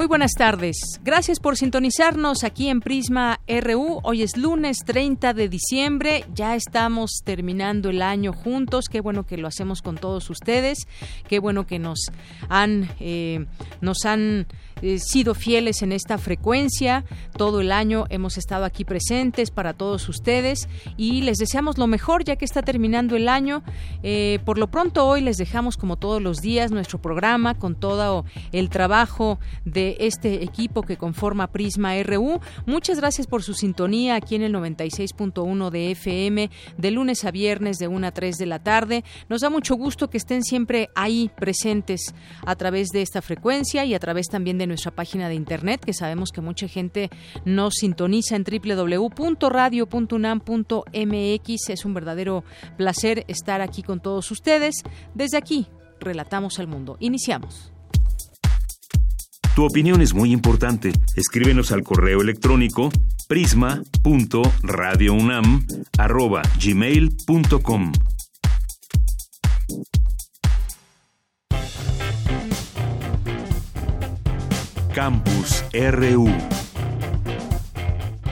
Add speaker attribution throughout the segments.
Speaker 1: Muy buenas tardes. Gracias por sintonizarnos aquí en Prisma RU. Hoy es lunes 30 de diciembre. Ya estamos terminando el año juntos. Qué bueno que lo hacemos con todos ustedes. Qué bueno que nos han, eh, nos han eh, sido fieles en esta frecuencia. Todo el año hemos estado aquí presentes para todos ustedes y les deseamos lo mejor ya que está terminando el año. Eh, por lo pronto hoy les dejamos como todos los días nuestro programa con todo el trabajo de este equipo que conforma Prisma RU. Muchas gracias por su sintonía aquí en el 96.1 de FM de lunes a viernes de 1 a 3 de la tarde. Nos da mucho gusto que estén siempre ahí presentes a través de esta frecuencia y a través también de nuestra página de internet, que sabemos que mucha gente nos sintoniza en www.radio.unam.mx. Es un verdadero placer estar aquí con todos ustedes. Desde aquí, relatamos al mundo. Iniciamos.
Speaker 2: Tu opinión es muy importante. Escríbenos al correo electrónico prisma.radiounam@gmail.com. Campus RU.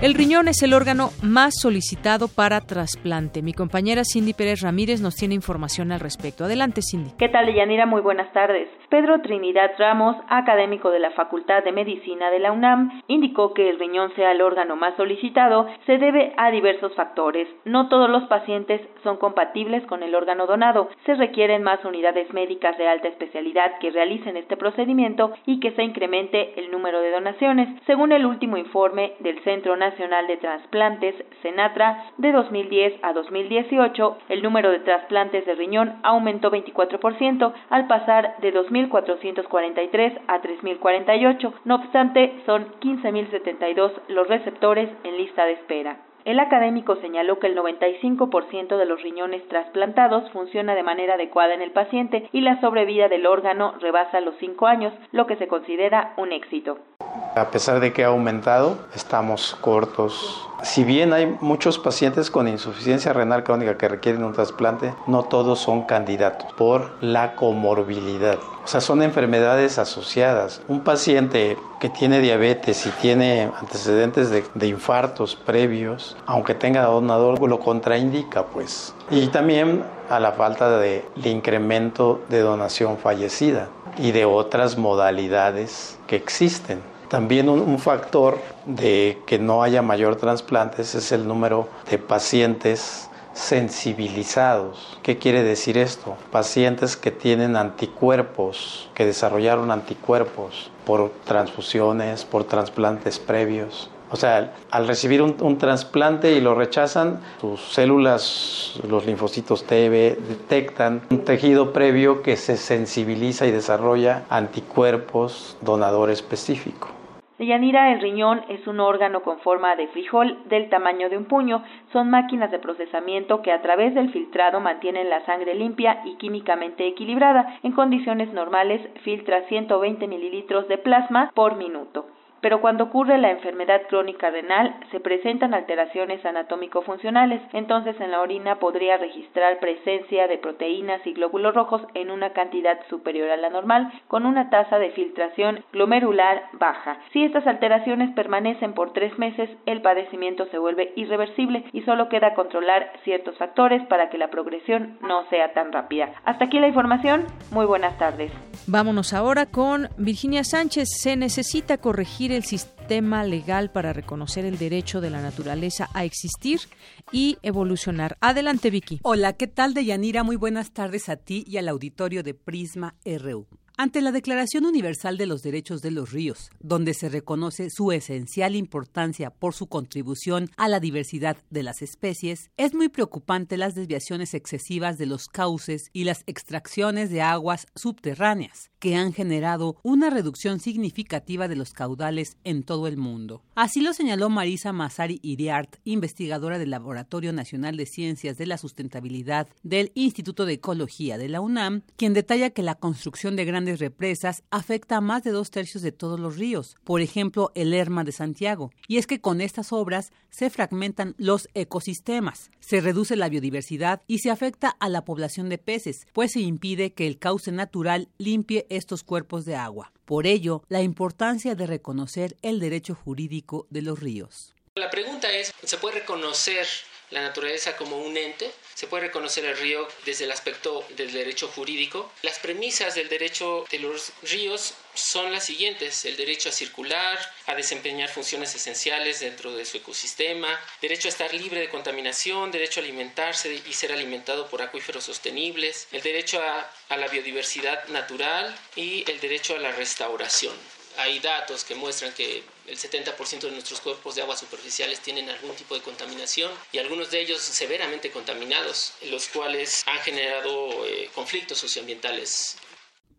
Speaker 1: El riñón es el órgano más solicitado para trasplante. Mi compañera Cindy Pérez Ramírez nos tiene información al respecto. Adelante, Cindy.
Speaker 3: ¿Qué tal, Yanira? Muy buenas tardes. Pedro Trinidad Ramos, académico de la Facultad de Medicina de la UNAM, indicó que el riñón sea el órgano más solicitado se debe a diversos factores. No todos los pacientes son compatibles con el órgano donado. Se requieren más unidades médicas de alta especialidad que realicen este procedimiento y que se incremente el número de donaciones. Según el último informe del Centro Nacional de Trasplantes, Senatra, de 2010 a 2018, el número de trasplantes de riñón aumentó 24% al pasar de 2.443 a 3.048. No obstante, son 15.072 los receptores en lista de espera. El académico señaló que el 95% de los riñones trasplantados funciona de manera adecuada en el paciente y la sobrevida del órgano rebasa los 5 años, lo que se considera un éxito.
Speaker 4: A pesar de que ha aumentado, estamos cortos. Si bien hay muchos pacientes con insuficiencia renal crónica que requieren un trasplante, no todos son candidatos por la comorbilidad. O sea, son enfermedades asociadas. Un paciente que tiene diabetes y tiene antecedentes de, infartos previos, aunque tenga donador, lo contraindica, pues. Y también a la falta de, de incremento de donación fallecida y de otras modalidades que existen. También un, factor de que no haya mayor trasplantes es el número de pacientes sensibilizados. ¿Qué quiere decir esto? Pacientes que tienen anticuerpos, que desarrollaron anticuerpos por transfusiones, por trasplantes previos. O sea, al recibir un, un trasplante y lo rechazan, sus células, los linfocitos TB, detectan un tejido previo que se sensibiliza y desarrolla anticuerpos donador específico.
Speaker 3: Yanira, el riñón es un órgano con forma de frijol del tamaño de un puño. Son máquinas de procesamiento que a través del filtrado mantienen la sangre limpia y químicamente equilibrada. En condiciones normales filtra 120 mililitros de plasma por minuto pero cuando ocurre la enfermedad crónica renal se presentan alteraciones anatómico-funcionales, entonces en la orina podría registrar presencia de proteínas y glóbulos rojos en una cantidad superior a la normal, con una tasa de filtración glomerular baja. Si estas alteraciones permanecen por tres meses, el padecimiento se vuelve irreversible y solo queda controlar ciertos factores para que la progresión no sea tan rápida. Hasta aquí la información. Muy buenas tardes.
Speaker 1: Vámonos ahora con Virginia Sánchez. Se necesita corregir el sistema legal para reconocer el derecho de la naturaleza a existir y evolucionar. Adelante, Vicky.
Speaker 5: Hola, ¿qué tal, Deyanira? Muy buenas tardes a ti y al auditorio de Prisma RU. Ante la Declaración Universal de los Derechos de los Ríos, donde se reconoce su esencial importancia por su contribución a la diversidad de las especies, es muy preocupante las desviaciones excesivas de los cauces y las extracciones de aguas subterráneas, que han generado una reducción significativa de los caudales en todo el mundo. Así lo señaló Marisa Masari Iriart, investigadora del Laboratorio Nacional de Ciencias de la Sustentabilidad del Instituto de Ecología de la UNAM, quien detalla que la construcción de grandes represas afecta a más de dos tercios de todos los ríos, por ejemplo el Lerma de Santiago. Y es que con estas obras se fragmentan los ecosistemas, se reduce la biodiversidad y se afecta a la población de peces, pues se impide que el cauce natural limpie estos cuerpos de agua. Por ello, la importancia de reconocer el derecho jurídico de los ríos.
Speaker 6: La pregunta es, ¿se puede reconocer la naturaleza como un ente? se puede reconocer el río desde el aspecto del derecho jurídico. Las premisas del derecho de los ríos son las siguientes, el derecho a circular, a desempeñar funciones esenciales dentro de su ecosistema, derecho a estar libre de contaminación, derecho a alimentarse y ser alimentado por acuíferos sostenibles, el derecho a, a la biodiversidad natural y el derecho a la restauración hay datos que muestran que el 70% de nuestros cuerpos de agua superficiales tienen algún tipo de contaminación y algunos de ellos severamente contaminados, los cuales han generado eh, conflictos socioambientales.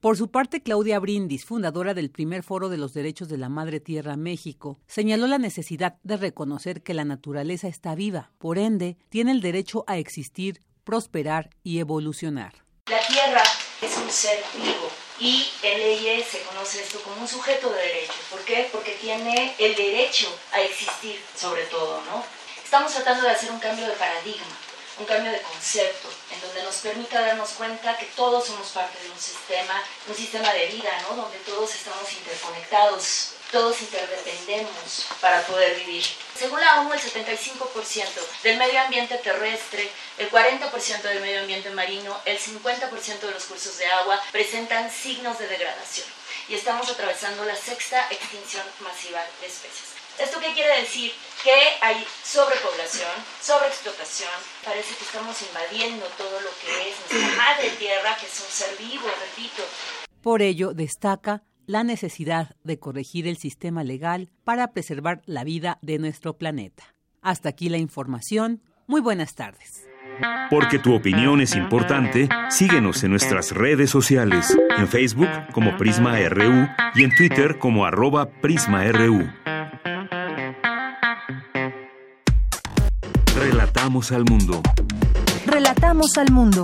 Speaker 5: Por su parte, Claudia Brindis, fundadora del primer Foro de los Derechos de la Madre Tierra México, señaló la necesidad de reconocer que la naturaleza está viva, por ende, tiene el derecho a existir, prosperar y evolucionar.
Speaker 7: La Tierra es un ser vivo y en leyes se conoce esto como un sujeto de derecho. ¿Por qué? Porque tiene el derecho a existir sobre todo, ¿no? Estamos tratando de hacer un cambio de paradigma, un cambio de concepto, en donde nos permita darnos cuenta que todos somos parte de un sistema, un sistema de vida, ¿no? Donde todos estamos interconectados, todos interdependemos para poder vivir. Según la ONU, el 75% del medio ambiente terrestre, el 40% del medio ambiente marino, el 50% de los cursos de agua presentan signos de degradación y estamos atravesando la sexta extinción masiva de especies. ¿Esto qué quiere decir? Que hay sobrepoblación, sobreexplotación. Parece que estamos invadiendo todo lo que es nuestra madre tierra, que es un ser vivo, repito.
Speaker 5: Por ello, destaca la necesidad de corregir el sistema legal para preservar la vida de nuestro planeta. Hasta aquí la información. Muy buenas tardes.
Speaker 2: Porque tu opinión es importante, síguenos en nuestras redes sociales, en Facebook como Prisma RU y en Twitter como arroba PrismaRU. Relatamos al mundo.
Speaker 8: Relatamos al mundo.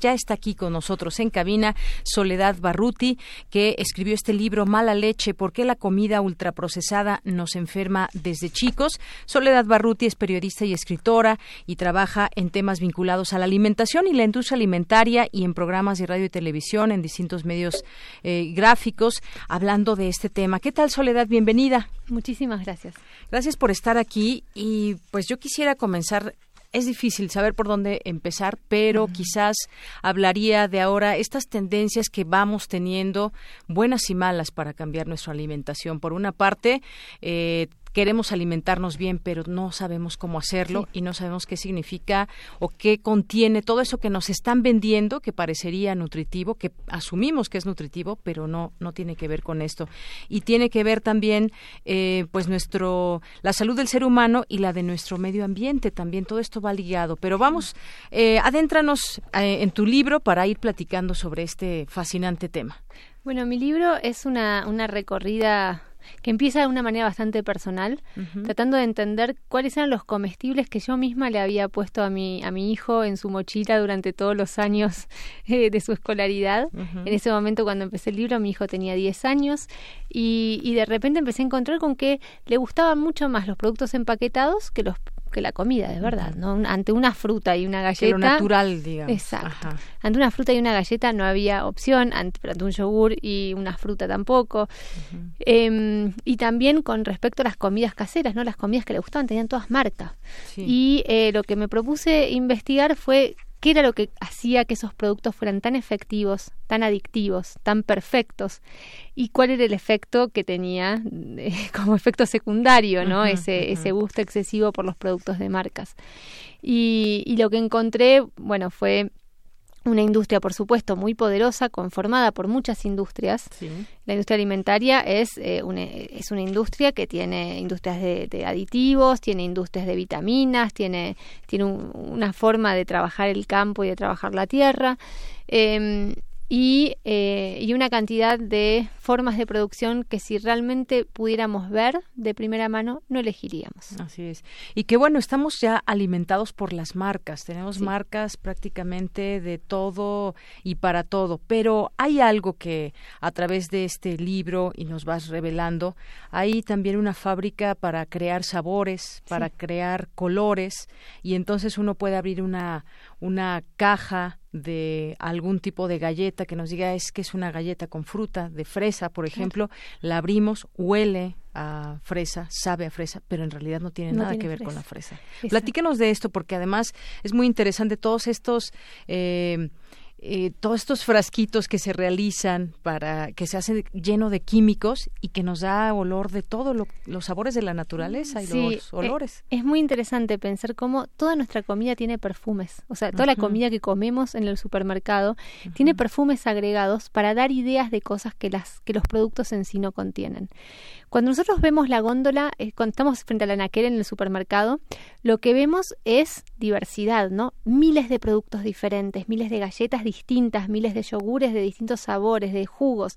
Speaker 1: Ya está aquí con nosotros en cabina Soledad Barruti, que escribió este libro Mala leche, ¿por qué la comida ultraprocesada nos enferma desde chicos? Soledad Barruti es periodista y escritora y trabaja en temas vinculados a la alimentación y la industria alimentaria y en programas de radio y televisión, en distintos medios eh, gráficos, hablando de este tema. ¿Qué tal, Soledad? Bienvenida.
Speaker 9: Muchísimas gracias.
Speaker 1: Gracias por estar aquí y pues yo quisiera comenzar es difícil saber por dónde empezar, pero quizás hablaría de ahora estas tendencias que vamos teniendo, buenas y malas, para cambiar nuestra alimentación. Por una parte, eh, queremos alimentarnos bien, pero no sabemos cómo hacerlo y no sabemos qué significa o qué contiene todo eso que nos están vendiendo, que parecería nutritivo, que asumimos que es nutritivo, pero no no tiene que ver con esto y tiene que ver también, eh, pues nuestro la salud del ser humano y la de nuestro medio ambiente también. Todo esto va ligado. Pero vamos, eh, adéntranos eh, en tu libro para ir platicando sobre este fascinante tema.
Speaker 9: Bueno, mi libro es una, una recorrida que empieza de una manera bastante personal, tratando de entender cuáles eran los comestibles que yo misma le había puesto a mi, a mi hijo en su mochila durante todos los años eh, de su escolaridad. En ese momento, cuando empecé el libro, mi hijo tenía 10 años y, y de repente empecé a encontrar con que le gustaban mucho más los productos empaquetados que los que la comida, de verdad, ¿no? Ante una fruta y una galleta.
Speaker 1: lo natural, digamos.
Speaker 9: Exacto. Ante una fruta y una galleta no había opción, ante, ante un yogur y una fruta tampoco. Em, y también con respecto a las comidas caseras, ¿no? Las comidas que le gustaban tenían todas marcas. Y eh, lo que me propuse investigar fue qué era lo que hacía que esos productos fueran tan efectivos, tan adictivos, tan perfectos y cuál era el efecto que tenía eh, como efecto secundario, ¿no? ese, ese gusto excesivo por los productos de marcas. Y, y lo que encontré, bueno, fue una industria, por supuesto, muy poderosa, conformada por muchas industrias. La industria alimentaria es, eh, una, es una industria que tiene industrias de, aditivos, tiene industrias de vitaminas, tiene, tiene una forma de trabajar el campo y de trabajar la tierra. Em, y, eh, y, una cantidad de formas de producción que si realmente pudiéramos ver de primera mano no elegiríamos.
Speaker 1: Así es. Y que bueno, estamos ya alimentados por las marcas, tenemos marcas prácticamente de todo y para todo, pero hay algo que a través de este libro y nos vas revelando, hay también una fábrica para crear sabores, para crear colores y entonces uno puede abrir una una caja de algún tipo de galleta que nos diga es que es una galleta con fruta, de fresa, por ejemplo, la abrimos, huele a fresa, sabe a fresa, pero en realidad no tiene nada que ver con la fresa. Platíquenos de esto porque además es muy interesante todos estos eh, eh, todos estos frasquitos que se realizan para que se hace lleno de químicos y que nos da olor de todos los sabores de la naturaleza y los eh, olores.
Speaker 9: es muy interesante pensar cómo toda nuestra comida tiene perfumes, o sea, toda la comida que comemos en el supermercado tiene perfumes agregados para dar ideas de cosas que las que los productos en sí no contienen. Cuando nosotros vemos la góndola, eh, cuando estamos frente a la naquera en el supermercado, lo que vemos es diversidad, ¿no? Miles de productos diferentes, miles de galletas distintas, miles de yogures de distintos sabores, de jugos.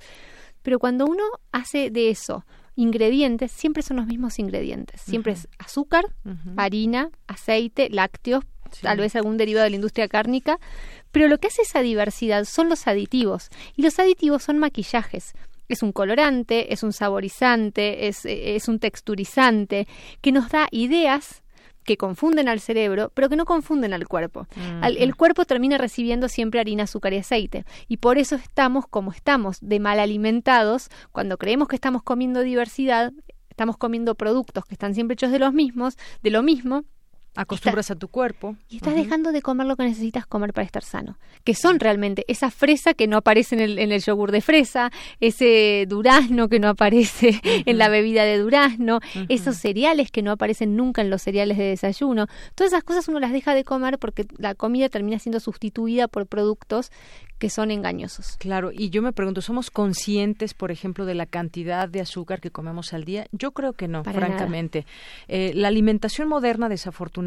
Speaker 9: Pero cuando uno hace de eso ingredientes, siempre son los mismos ingredientes. Siempre es azúcar, harina, aceite, lácteos, tal vez algún derivado de la industria cárnica, pero lo que hace esa diversidad son los aditivos. Y los aditivos son maquillajes es un colorante, es un saborizante, es, es un texturizante, que nos da ideas que confunden al cerebro, pero que no confunden al cuerpo. el cuerpo termina recibiendo siempre harina, azúcar y aceite. Y por eso estamos como estamos, de mal alimentados. Cuando creemos que estamos comiendo diversidad, estamos comiendo productos que están siempre hechos de los mismos, de lo mismo,
Speaker 1: acostumbras a tu cuerpo.
Speaker 9: Y estás dejando de comer lo que necesitas comer para estar sano. Que son realmente esa fresa que no aparece en el, en el yogur de fresa, ese durazno que no aparece en la bebida de durazno, esos cereales que no aparecen nunca en los cereales de desayuno. Todas esas cosas uno las deja de comer porque la comida termina siendo sustituida por productos que son engañosos.
Speaker 1: Claro, y yo me pregunto, ¿somos conscientes, por ejemplo, de la cantidad de azúcar que comemos al día? Yo creo que no, francamente. Eh, la alimentación moderna, desafortunadamente,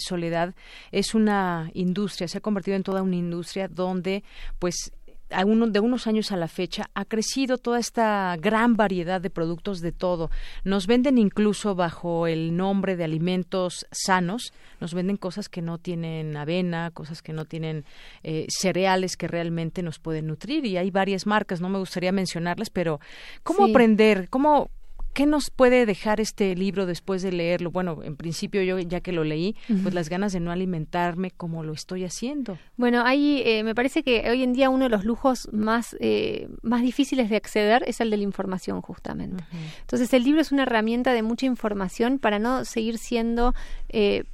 Speaker 1: Soledad, es una industria, se ha convertido en toda una industria donde, pues, de unos años a la fecha ha crecido toda esta gran variedad de productos de todo. Nos venden incluso bajo el nombre de alimentos sanos, nos venden cosas que no tienen avena, cosas que no tienen eh, cereales que realmente nos pueden nutrir y hay varias marcas, no me gustaría mencionarlas, pero ¿cómo aprender? ¿Cómo ¿Qué nos puede dejar este libro después de leerlo? Bueno, en principio yo ya que lo leí, pues las ganas de no alimentarme como lo estoy haciendo.
Speaker 9: Bueno, ahí eh, me parece que hoy en día uno de los lujos más, eh, más difíciles de acceder es el de la información, justamente. Entonces el libro es una herramienta de mucha información para no seguir siendo eh,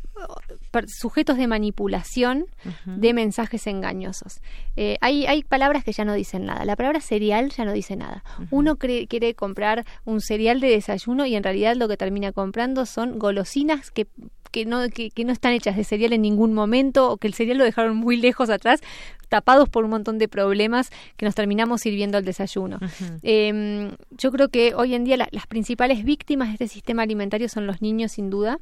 Speaker 9: sujetos de manipulación de mensajes engañosos. Eh, hay, hay palabras que ya no dicen nada. La palabra cereal ya no dice nada. Uno quiere comprar un cereal de desayuno y en realidad lo que termina comprando son golosinas que que no, que, no están hechas de cereal en ningún momento o que el cereal lo dejaron muy lejos atrás, tapados por un montón de problemas que nos terminamos sirviendo al desayuno. Em, yo creo que hoy en día las principales víctimas de este sistema alimentario son los niños, sin duda.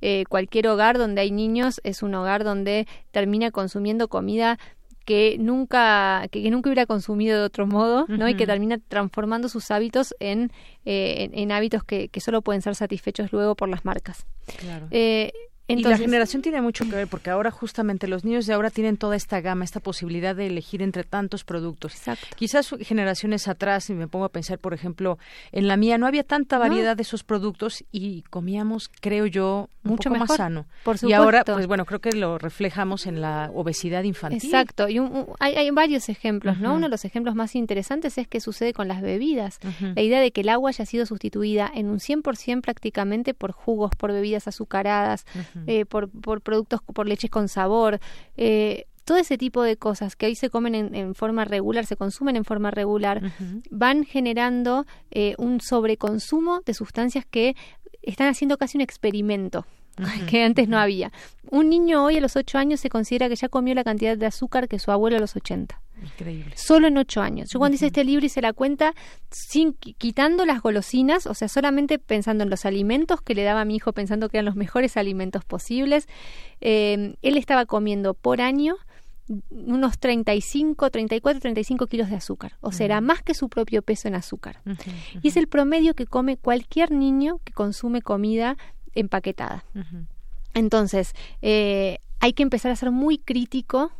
Speaker 9: Eh, cualquier hogar donde hay niños es un hogar donde termina consumiendo comida que nunca que, nunca hubiera consumido de otro modo no y que termina transformando sus hábitos en, eh, en, hábitos que, que, solo pueden ser satisfechos luego por las marcas.
Speaker 1: Claro. Eh, y la generación tiene mucho que ver porque ahora justamente los niños de ahora tienen toda esta gama, esta posibilidad de elegir entre tantos productos.
Speaker 9: Exacto.
Speaker 1: Quizás generaciones atrás, y me pongo a pensar, por ejemplo, en la mía no había tanta variedad de esos productos y comíamos, creo yo, mucho más sano.
Speaker 9: Por
Speaker 1: Y ahora, pues bueno, creo que lo reflejamos en la obesidad infantil.
Speaker 9: Exacto. Y hay, hay, varios ejemplos, ¿no? Uno de los ejemplos más interesantes es que sucede con las bebidas. La idea de que el agua haya sido sustituida en un 100% prácticamente por jugos, por bebidas azucaradas, por, por productos, por leches con sabor. Eh, todo ese tipo de cosas que hoy se comen en, forma regular, se consumen en forma regular, van generando eh, un sobreconsumo de sustancias que están haciendo casi un experimento que antes no había. Un niño hoy a los 8 años se considera que ya comió la cantidad de azúcar que su abuelo a los 80.
Speaker 1: Increíble.
Speaker 9: Solo en 8 años. Yo cuando hice este libro hice la cuenta sin quitando las golosinas, o sea, solamente pensando en los alimentos que le daba a mi hijo, pensando que eran los mejores alimentos posibles. Eh, él estaba comiendo por año unos 35, 34, 35 kilos de azúcar. O sea, era más que su propio peso en azúcar. Y es el promedio que come cualquier niño que consume comida empaquetada. Entonces, eh, hay que empezar a ser muy crítico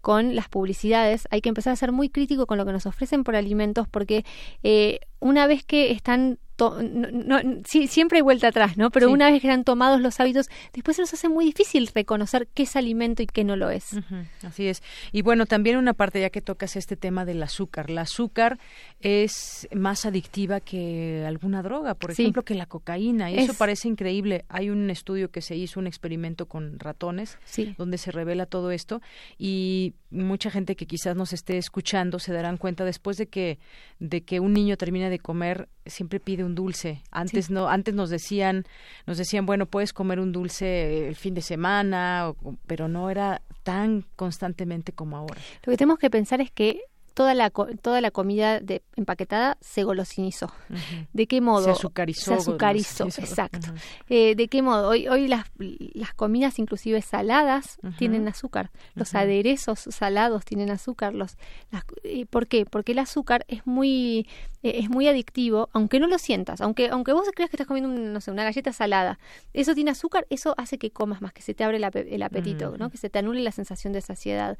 Speaker 9: con las publicidades, hay que empezar a ser muy crítico con lo que nos ofrecen por alimentos, porque eh, una vez que están no, sí, siempre hay vuelta atrás, ¿no? Pero una vez que han tomados los hábitos, después se nos hace muy difícil reconocer qué es alimento y qué no lo es.
Speaker 1: Así es. Y bueno, también una parte ya que tocas este tema del azúcar. La azúcar es más adictiva que alguna droga, por ejemplo, que la cocaína. Y eso parece increíble. Hay un estudio que se hizo, un experimento con ratones, donde se revela todo esto. Y mucha gente que quizás nos esté escuchando se darán cuenta después de que, de que un niño termina de comer, siempre pide un dulce. Antes no, antes nos decían, nos decían, bueno, puedes comer un dulce el fin de semana, pero no era tan constantemente como ahora.
Speaker 9: Lo que tenemos que pensar es que toda la, toda la comida de, empaquetada se golosinizó. ¿De qué modo? Se
Speaker 1: azucarizó.
Speaker 9: Se azucarizó, exacto. Eh, ¿De qué modo? Hoy, hoy las, las comidas, inclusive saladas, tienen azúcar. Los aderezos salados tienen azúcar. Los, ¿Por qué? Porque el azúcar es muy, eh, es muy adictivo, aunque no lo sientas. Aunque, aunque vos creas que estás comiendo no sé, una galleta salada, eso tiene azúcar, eso hace que comas más, que se te abre el, apetito, ¿no? que se te anule la sensación de saciedad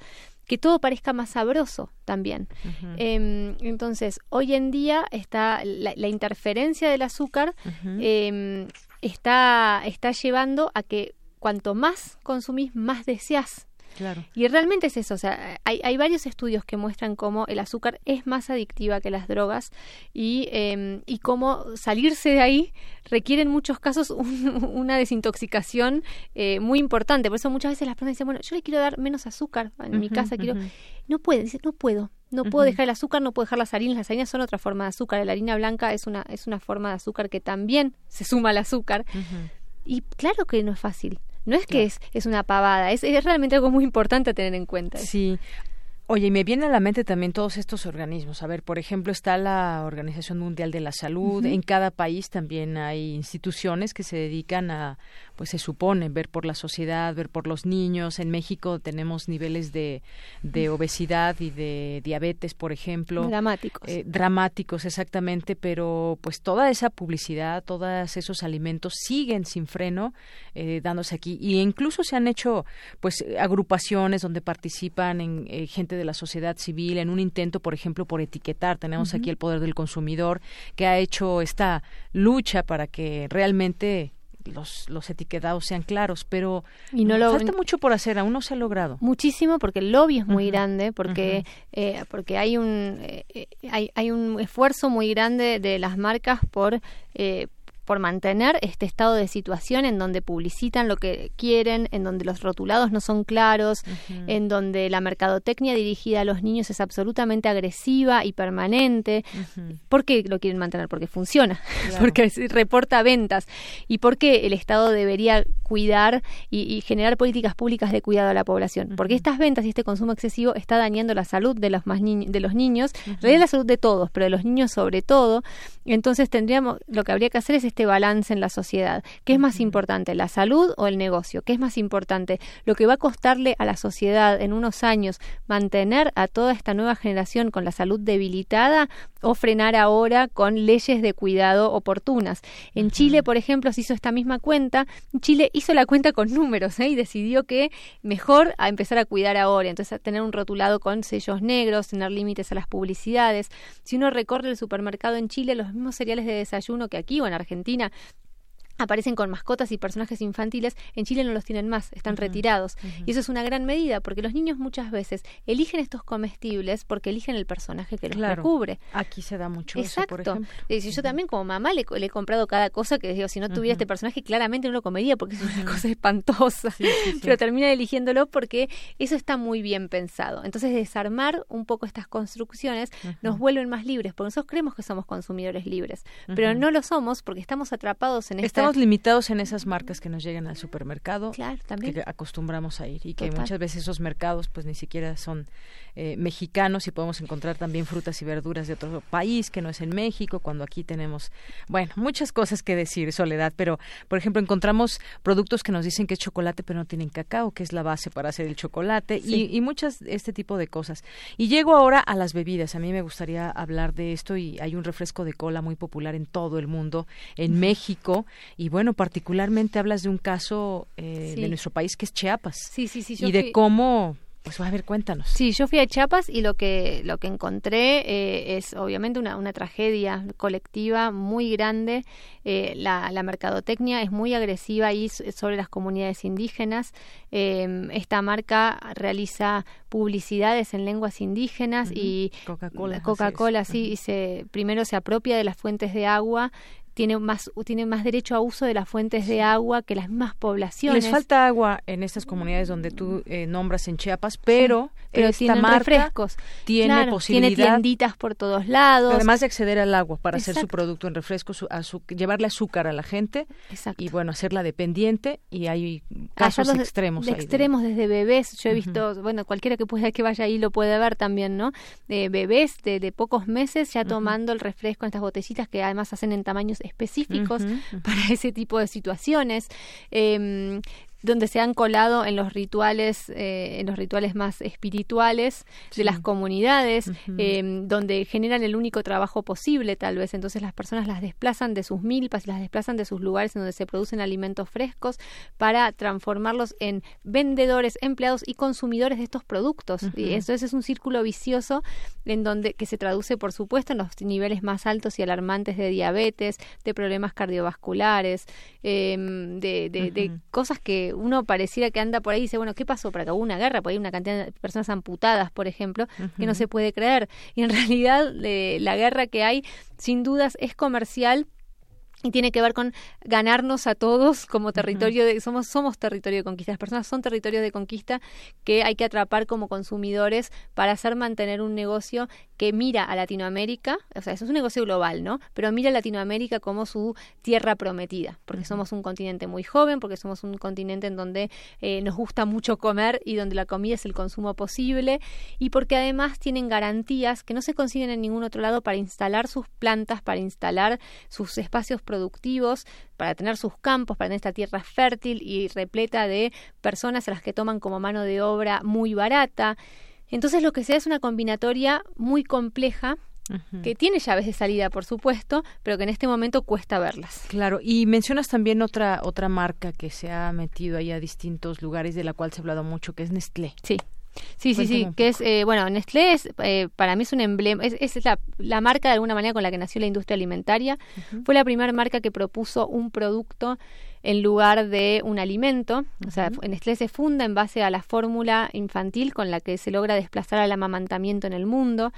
Speaker 9: que todo parezca más sabroso también. Em, entonces, hoy en día está la, interferencia del azúcar em, está, está llevando a que cuanto más consumís, más deseas
Speaker 1: Claro.
Speaker 9: Y realmente es eso, o sea, hay, hay, varios estudios que muestran cómo el azúcar es más adictiva que las drogas y, eh, y cómo salirse de ahí requiere en muchos casos una desintoxicación eh, muy importante. Por eso muchas veces las personas dicen, bueno, yo le quiero dar menos azúcar en mi casa, quiero... No pueden, dicen, no puedo, no puedo dejar el azúcar, no puedo dejar las harinas. Las harinas son otra forma de azúcar. La harina blanca es una, es una forma de azúcar que también se suma al azúcar. Y claro que no es fácil. No es que es, es una pavada, es, es realmente algo muy importante a tener en cuenta.
Speaker 1: Sí, Oye, y me viene a la mente también todos estos organismos. A ver, por ejemplo, está la Organización Mundial de la Salud. En cada país también hay instituciones que se dedican a, pues se supone, ver por la sociedad, ver por los niños. En México tenemos niveles de, de obesidad y de diabetes, por ejemplo.
Speaker 9: Dramáticos.
Speaker 1: Eh, dramáticos, exactamente. Pero pues toda esa publicidad, todos esos alimentos siguen sin freno eh, dándose aquí. Y incluso se han hecho pues agrupaciones donde participan en eh, gente de la sociedad civil en un intento, por ejemplo, por etiquetar. Tenemos aquí el poder del consumidor que ha hecho esta lucha para que realmente los, los etiquetados sean claros, pero y no lo, falta mucho por hacer, aún no se ha logrado.
Speaker 9: Muchísimo, porque el lobby es muy grande, porque, eh, porque hay, un, eh, eh, hay, hay un esfuerzo muy grande de las marcas por, por mantener este estado de situación en donde publicitan lo que quieren, en donde los rotulados no son claros, en donde la mercadotecnia dirigida a los niños es absolutamente agresiva y permanente. ¿Por qué lo quieren mantener? Porque funciona, porque reporta ventas y porque el Estado debería cuidar y, generar políticas públicas de cuidado a la población. Porque estas ventas y este consumo excesivo está dañando la salud de los, más de los niños, en realidad la salud de todos, pero de los niños sobre todo. Entonces tendríamos, lo que habría que hacer es este balance en la sociedad. ¿Qué es más importante, la salud o el negocio? ¿Qué es más importante? Lo que va a costarle a la sociedad en unos años mantener a toda esta nueva generación con la salud debilitada o frenar ahora con leyes de cuidado oportunas. En Chile, por ejemplo, se hizo esta misma cuenta. Chile hizo la cuenta con números ¿eh? y decidió que mejor a empezar a cuidar ahora. Entonces, a tener un rotulado con sellos negros, tener límites a las publicidades. Si uno recorre el supermercado en Chile, los mismos cereales de desayuno que aquí o en Argentina Argentina aparecen con mascotas y personajes infantiles, en Chile no los tienen más, están retirados. Y eso es una gran medida, porque los niños muchas veces eligen estos comestibles porque eligen el personaje que los recubre.
Speaker 1: Aquí se da mucho
Speaker 9: Exacto.
Speaker 1: eso, por ejemplo.
Speaker 9: Yo también como mamá le, he comprado cada cosa que digo, si no tuviera este personaje claramente no lo comería porque es una cosa espantosa, pero termina eligiéndolo porque eso está muy bien pensado. Entonces desarmar un poco estas construcciones nos vuelven más libres, porque nosotros creemos que somos consumidores libres, pero no lo somos porque estamos atrapados en esta
Speaker 1: limitados en esas marcas que nos llegan al supermercado,
Speaker 9: claro, también.
Speaker 1: que acostumbramos a ir y que muchas veces esos mercados pues ni siquiera son eh, mexicanos y podemos encontrar también frutas y verduras de otro país que no es en México, cuando aquí tenemos, bueno, muchas cosas que decir, Soledad, pero por ejemplo encontramos productos que nos dicen que es chocolate pero no tienen cacao, que es la base para hacer el chocolate y, y muchas este tipo de cosas. Y llego ahora a las bebidas, a mí me gustaría hablar de esto y hay un refresco de cola muy popular en todo el mundo, en México, y bueno, particularmente hablas de un caso eh, de nuestro país que es Chiapas.
Speaker 9: Sí, sí, sí.
Speaker 1: y de cómo pues a ver, cuéntanos.
Speaker 9: Sí, yo fui a Chiapas y lo que lo que encontré eh, es obviamente una, una tragedia colectiva muy grande. Eh, la, la, mercadotecnia es muy agresiva ahí sobre las comunidades indígenas. Em, esta marca realiza publicidades en lenguas indígenas y
Speaker 1: Coca-Cola.
Speaker 9: Coca-Cola, sí, y se, primero se apropia de las fuentes de agua tiene más, tiene más derecho a uso de las fuentes de agua que las mismas poblaciones.
Speaker 1: Les falta agua en estas comunidades donde tú eh, nombras en Chiapas, pero,
Speaker 9: pero
Speaker 1: esta
Speaker 9: tienen
Speaker 1: marca
Speaker 9: refrescos.
Speaker 1: tiene posibilidad.
Speaker 9: Tiene tienditas por todos lados.
Speaker 1: Además de acceder al agua para hacer su producto en refresco, su, llevarle azúcar a la gente
Speaker 9: Exacto.
Speaker 1: y bueno, hacerla dependiente y hay casos extremos.
Speaker 9: De, extremos desde bebés, yo he visto, bueno, cualquiera que pueda que vaya ahí lo puede ver también, ¿no? De bebés de, de pocos meses ya tomando el refresco en estas botellitas que además hacen en tamaños específicos para ese tipo de situaciones. Eh, donde se han colado en los rituales, eh, en los rituales más espirituales de las comunidades, eh, donde generan el único trabajo posible, tal vez. Entonces las personas las desplazan de sus milpas, las desplazan de sus lugares en donde se producen alimentos frescos para transformarlos en vendedores, empleados y consumidores de estos productos. Y eso es un círculo vicioso en donde que se traduce, por supuesto, en los niveles más altos y alarmantes de diabetes, de problemas cardiovasculares, eh, de, de, de cosas que uno pareciera que anda por ahí y dice, bueno, ¿qué pasó? Para que hubo una guerra, por ahí una cantidad de personas amputadas, por ejemplo, que no se puede creer. Y en realidad eh, la guerra que hay, sin dudas, es comercial y tiene que ver con ganarnos a todos como territorio de somos somos territorio de conquista. Las personas son territorio de conquista que hay que atrapar como consumidores para hacer mantener un negocio que mira a Latinoamérica o sea eso es un negocio global no pero mira a Latinoamérica como su tierra prometida porque somos un continente muy joven porque somos un continente en donde eh, nos gusta mucho comer y donde la comida es el consumo posible y porque además tienen garantías que no se consiguen en ningún otro lado para instalar sus plantas para instalar sus espacios productivos, para tener sus campos, para tener esta tierra fértil y repleta de personas a las que toman como mano de obra muy barata. Entonces lo que se da es una combinatoria muy compleja que tiene llaves de salida, por supuesto, pero que en este momento cuesta verlas.
Speaker 1: Claro, y mencionas también otra otra marca que se ha metido ahí a distintos lugares de la cual se ha hablado mucho, que es Nestlé.
Speaker 9: Sí. Sí, sí, sí, que es, eh, bueno, Nestlé es, eh, para mí es un emblema, es, es la, la, marca de alguna manera con la que nació la industria alimentaria. Fue la primera marca que propuso un producto en lugar de un alimento. O sea, Nestlé se funda en base a la fórmula infantil con la que se logra desplazar al amamantamiento en el mundo.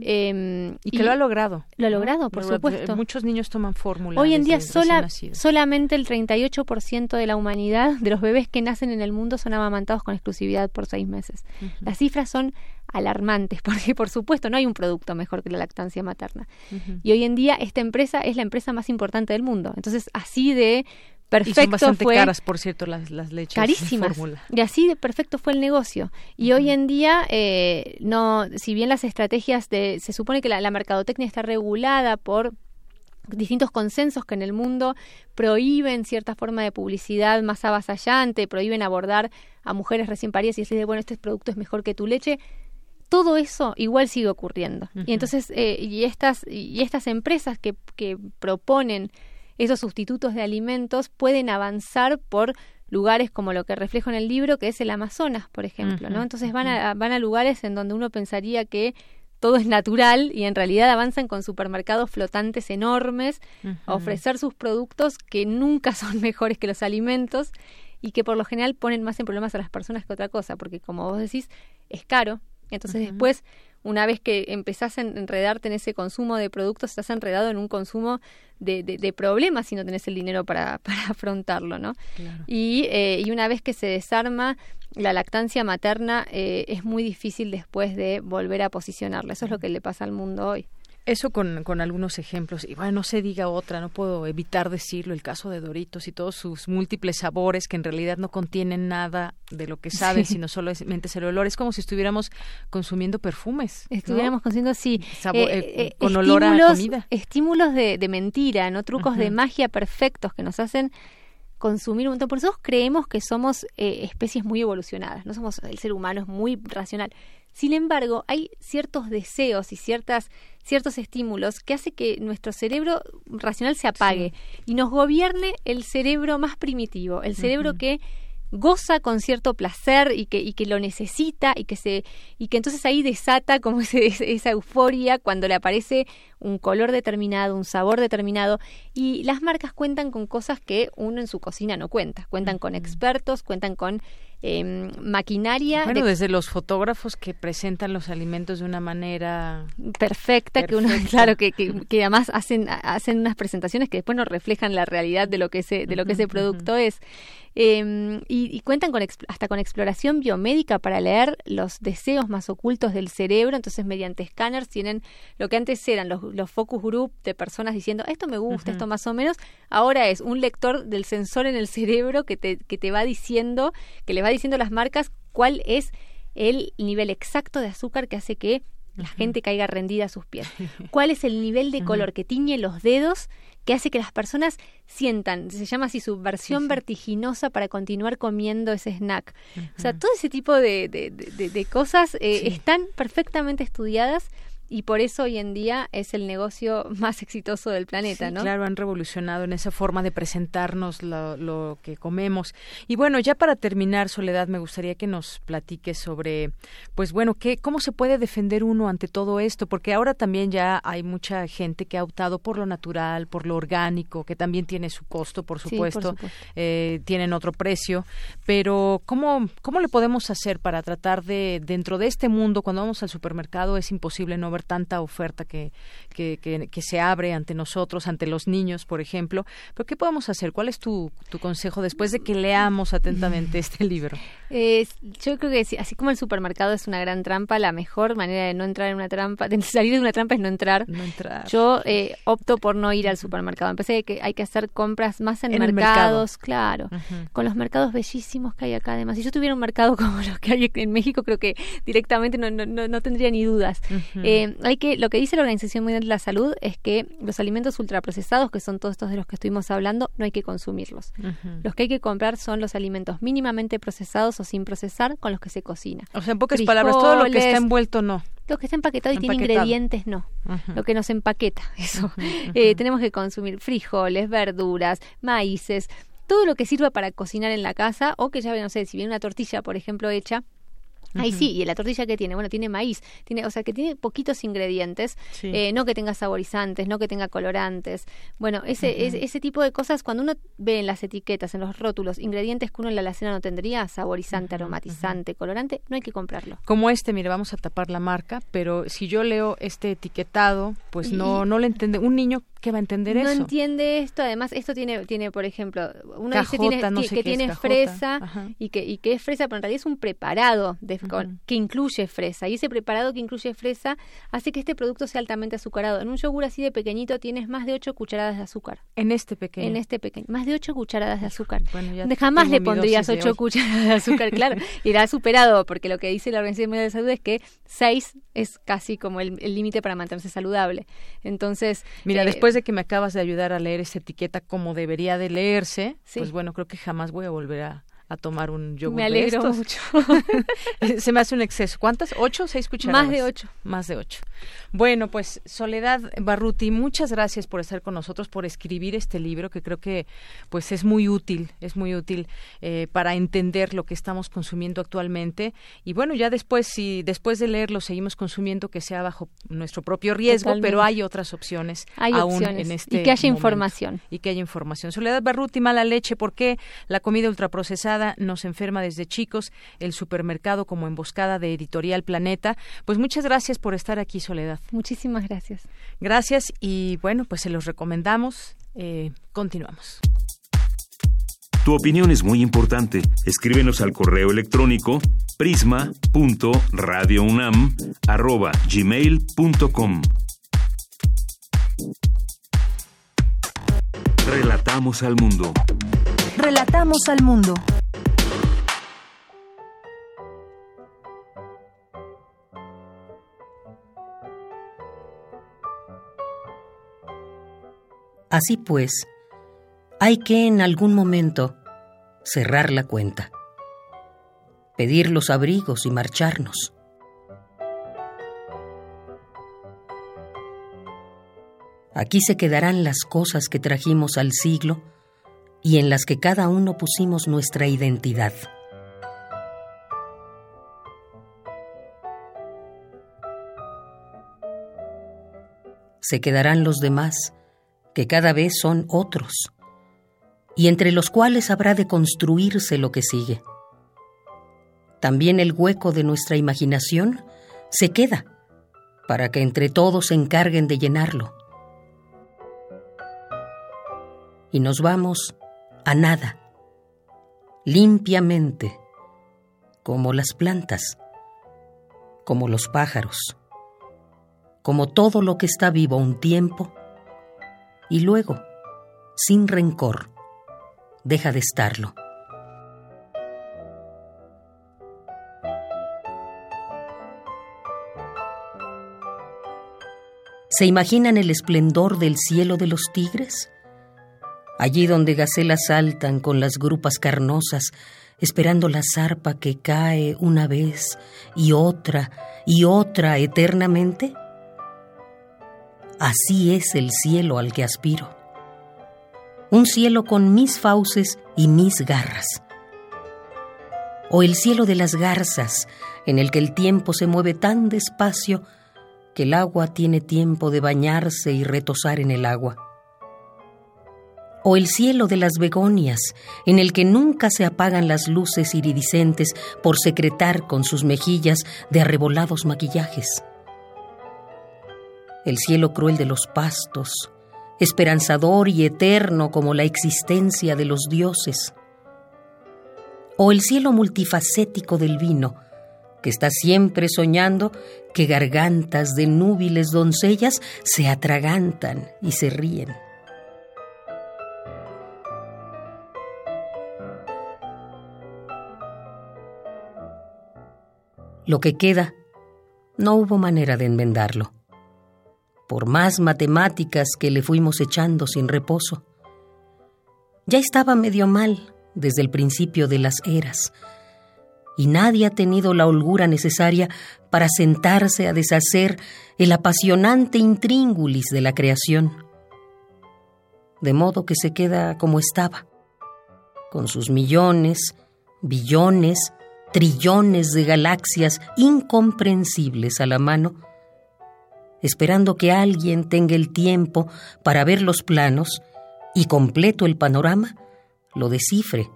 Speaker 1: Em, y que lo ha logrado.
Speaker 9: Lo ha logrado, por supuesto.
Speaker 1: Muchos niños toman fórmula.
Speaker 9: Hoy en día sola, solamente el 38% de la humanidad, de los bebés que nacen en el mundo, son amamantados con exclusividad por seis meses. Las cifras son alarmantes, porque por supuesto no hay un producto mejor que la lactancia materna. Y hoy en día esta empresa es la empresa más importante del mundo. Entonces, así de perfecto
Speaker 1: y son bastante
Speaker 9: fue
Speaker 1: caras, por cierto, las, las leches.
Speaker 9: Carísimas. Y así de perfecto fue el negocio. Y hoy en día, eh, no, si bien las estrategias de, se supone que la, la mercadotecnia está regulada por distintos consensos que en el mundo prohíben cierta forma de publicidad más avasallante, prohíben abordar a mujeres recién paridas y decir, bueno, este producto es mejor que tu leche. Todo eso igual sigue ocurriendo. Y entonces, eh, y, estas, y estas empresas que, que proponen esos sustitutos de alimentos pueden avanzar por lugares como lo que reflejo en el libro, que es el Amazonas, por ejemplo, ¿no? Entonces van a, van a lugares en donde uno pensaría que todo es natural y en realidad avanzan con supermercados flotantes enormes a ofrecer sus productos que nunca son mejores que los alimentos y que por lo general ponen más en problemas a las personas que otra cosa, porque como vos decís, es caro. Entonces después una vez que empezás a enredarte en ese consumo de productos, estás enredado en un consumo de, de, problemas si no tenés el dinero para, para afrontarlo, ¿no? Y, eh, y una vez que se desarma la lactancia materna, eh, es muy difícil después de volver a posicionarla. Eso es lo que le pasa al mundo hoy.
Speaker 1: Eso con, con, algunos ejemplos. Y bueno, no se diga otra, no puedo evitar decirlo, el caso de Doritos y todos sus múltiples sabores que en realidad no contienen nada de lo que saben, sino solamente el olor. Es como si estuviéramos consumiendo perfumes.
Speaker 9: Estuviéramos consumiendo, sí,
Speaker 1: eh, eh, eh, con olor a comida.
Speaker 9: Estímulos de, de mentira, ¿no? Trucos de magia perfectos que nos hacen consumir un montón. Por eso creemos que somos especies muy evolucionadas, no somos, el ser humano es muy racional. Sin embargo, hay ciertos deseos y ciertas, ciertos estímulos que hace que nuestro cerebro racional se apague y nos gobierne el cerebro más primitivo, el cerebro que goza con cierto placer y que, y que lo necesita y que se y que entonces ahí desata como esa euforia cuando le aparece un color determinado, un sabor determinado. Y las marcas cuentan con cosas que uno en su cocina no cuenta, cuentan con expertos, cuentan con eh, maquinaria.
Speaker 1: Bueno, desde los fotógrafos que presentan los alimentos de una manera
Speaker 9: perfecta, que uno, claro, que, que, además hacen, hacen unas presentaciones que después nos reflejan la realidad de lo que ese, de lo que ese producto es. Eh, y, cuentan con hasta con exploración biomédica para leer los deseos más ocultos del cerebro. Entonces, mediante escáneres tienen lo que antes eran los, los focus group de personas diciendo esto me gusta, esto más o menos. Ahora es un lector del sensor en el cerebro que te, que te va diciendo, que le va diciendo las marcas cuál es el nivel exacto de azúcar que hace que la gente caiga rendida a sus pies. ¿Cuál es el nivel de color que tiñe los dedos que hace que las personas sientan, se llama así, su versión vertiginosa para continuar comiendo ese snack? O sea, todo ese tipo de, de, de, cosas eh, están perfectamente estudiadas y por eso hoy en día es el negocio más exitoso del planeta, ¿no?
Speaker 1: Claro, han revolucionado en esa forma de presentarnos lo, que comemos. Y bueno, ya para terminar, Soledad, me gustaría que nos platiques sobre, pues bueno, qué, cómo se puede defender uno ante todo esto, porque ahora también ya hay mucha gente que ha optado por lo natural, por lo orgánico, que también tiene su costo, por supuesto, eh, tienen otro precio, pero ¿cómo, ¿cómo le podemos hacer para tratar de, dentro de este mundo, cuando vamos al supermercado, es imposible no tanta oferta que, que, que, se abre ante nosotros, ante los niños, por ejemplo. Pero ¿qué podemos hacer? ¿Cuál es tu, tu consejo después de que leamos atentamente este libro?
Speaker 9: yo creo que así como el supermercado es una gran trampa, la mejor manera de no entrar en una trampa, de salir de una trampa es no entrar.
Speaker 1: No entrar.
Speaker 9: Yo eh, opto por no ir al supermercado. Empecé que hay que hacer compras más en, mercados, claro, con los mercados bellísimos que hay acá. Además, si yo tuviera un mercado como los que hay en México, creo que directamente no, no, no, tendría ni dudas. Eh, hay que, lo que dice la Organización Mundial de la Salud es que los alimentos ultraprocesados, que son todos estos de los que estuvimos hablando, no hay que consumirlos. Los que hay que comprar son los alimentos mínimamente procesados o sin procesar con los que se cocina.
Speaker 1: O sea, en pocas palabras, todo lo que está envuelto no.
Speaker 9: Lo que está empaquetado y tiene ingredientes no. Lo que nos empaqueta, eso. Eh, tenemos que consumir frijoles, verduras, maíces, todo lo que sirva para cocinar en la casa o que ya, no sé, si viene una tortilla, por ejemplo, hecha, Ahí sí, y la tortilla que tiene, bueno, tiene maíz, tiene, o sea, que tiene poquitos ingredientes, eh, no que tenga saborizantes, no que tenga colorantes. Bueno, ese, ese, tipo de cosas, cuando uno ve en las etiquetas, en los rótulos, ingredientes que uno en la alacena no tendría, saborizante, aromatizante, colorante, no hay que comprarlo.
Speaker 1: Como este, mire, vamos a tapar la marca, pero si yo leo este etiquetado, pues no, no le entiende. Un niño ¿Qué va a entender
Speaker 9: no
Speaker 1: eso?
Speaker 9: No entiende esto. Además, esto tiene, tiene por ejemplo, uno dice tiene, que, tiene fresa y que, y que es fresa, pero en realidad es un preparado de, que incluye fresa. Y ese preparado que incluye fresa hace que este producto sea altamente azucarado. En un yogur así de pequeñito tienes más de 8 cucharadas de azúcar.
Speaker 1: En este pequeño.
Speaker 9: En este pequeño. Más de 8 cucharadas de azúcar. Jamás le pondrías 8 cucharadas de azúcar, claro. Irá superado, porque lo que dice la Organización Mundial de Salud es que 6 es casi como el límite para mantenerse saludable. Entonces.
Speaker 1: Mira, eh, después de que me acabas de ayudar a leer esa etiqueta como debería de leerse, pues bueno, creo que jamás voy a volver a, a tomar un yogur
Speaker 9: Me alegro mucho.
Speaker 1: Se me hace un exceso. ¿Cuántas? ¿Ocho? ¿Seis cucharadas?
Speaker 9: Más de ocho.
Speaker 1: Más de ocho. Bueno, pues Soledad Barruti, muchas gracias por estar con nosotros, por escribir este libro que creo que pues es muy útil, es muy útil eh, para entender lo que estamos consumiendo actualmente. Y bueno, ya después, si después de leerlo seguimos consumiendo, que sea bajo nuestro propio riesgo, pero hay otras opciones
Speaker 9: hay
Speaker 1: aún
Speaker 9: opciones.
Speaker 1: en este
Speaker 9: Y que haya
Speaker 1: momento.
Speaker 9: información.
Speaker 1: Y que haya información. Soledad Barruti, mala leche, ¿por qué la comida ultraprocesada nos enferma desde chicos? El supermercado como emboscada de Editorial Planeta. Pues muchas gracias por estar aquí, Soledad.
Speaker 9: Muchísimas gracias.
Speaker 1: Gracias y bueno, pues se los recomendamos. Eh, continuamos.
Speaker 2: Tu opinión es muy importante. Escríbenos al correo electrónico prisma.radiounam@gmail.com. Relatamos al mundo.
Speaker 8: Relatamos al mundo.
Speaker 10: Así pues, hay que en algún momento cerrar la cuenta, pedir los abrigos y marcharnos. Aquí se quedarán las cosas que trajimos al siglo y en las que cada uno pusimos nuestra identidad. Se quedarán los demás, que cada vez son otros, y entre los cuales habrá de construirse lo que sigue. También el hueco de nuestra imaginación se queda, para que entre todos se encarguen de llenarlo. Y nos vamos a nada, limpiamente, como las plantas, como los pájaros, como todo lo que está vivo un tiempo y luego, sin rencor, deja de estarlo. ¿Se imaginan el esplendor del cielo de los tigres? Allí donde gacelas saltan con las grupas carnosas, esperando la zarpa que cae una vez y otra y otra eternamente. Así es el cielo al que aspiro. Un cielo con mis fauces y mis garras. O el cielo de las garzas, en el que el tiempo se mueve tan despacio que el agua tiene tiempo de bañarse y retosar en el agua. O el cielo de las begonias, en el que nunca se apagan las luces iridiscentes por secretar con sus mejillas de arrebolados maquillajes el cielo cruel de los pastos, esperanzador y eterno como la existencia de los dioses, o el cielo multifacético del vino, que está siempre soñando que gargantas de núbiles doncellas se atragantan y se ríen. Lo que queda, no hubo manera de enmendarlo por más matemáticas que le fuimos echando sin reposo. Ya estaba medio mal desde el principio de las eras, y nadie ha tenido la holgura necesaria para sentarse a deshacer el apasionante intríngulis de la creación. De modo que se queda como estaba, con sus millones, billones, trillones de galaxias incomprensibles a la mano, esperando que alguien tenga el tiempo para ver los planos y completo el panorama, lo descifre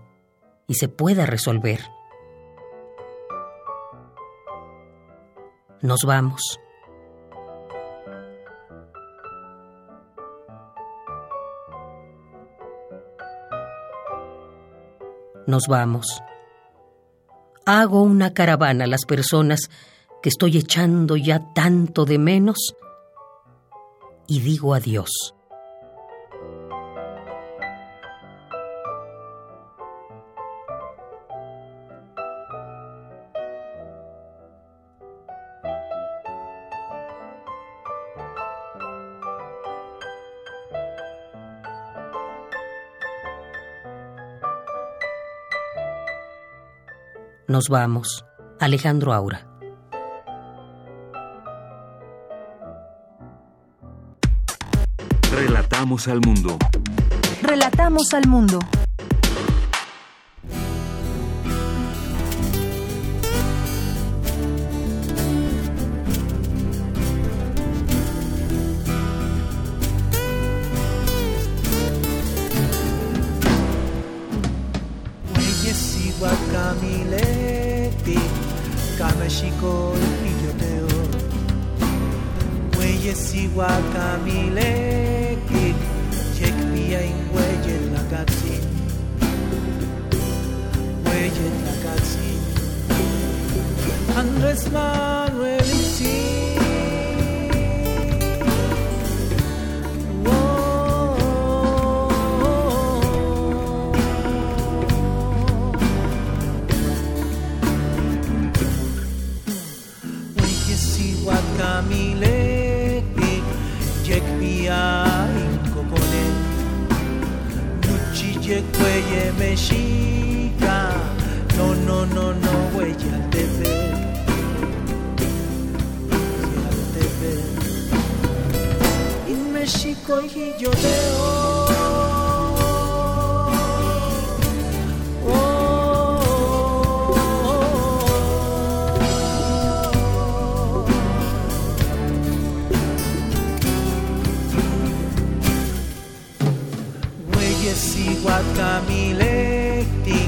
Speaker 10: y se pueda resolver. Nos vamos. Nos vamos. Hago una caravana a las personas que estoy echando ya tanto de menos y digo adiós. Nos vamos. Alejandro Aura.
Speaker 2: Relatamos al mundo.
Speaker 8: Relatamos al mundo.
Speaker 11: Guacamileti, Kameshiko Iyoteo. Weyesi Guacamileti, Yekpia galaxy. Where you galaxy. Yekweye Mexica, no, no, no, no, huella al TV. En México y yo veo. Guacamileti,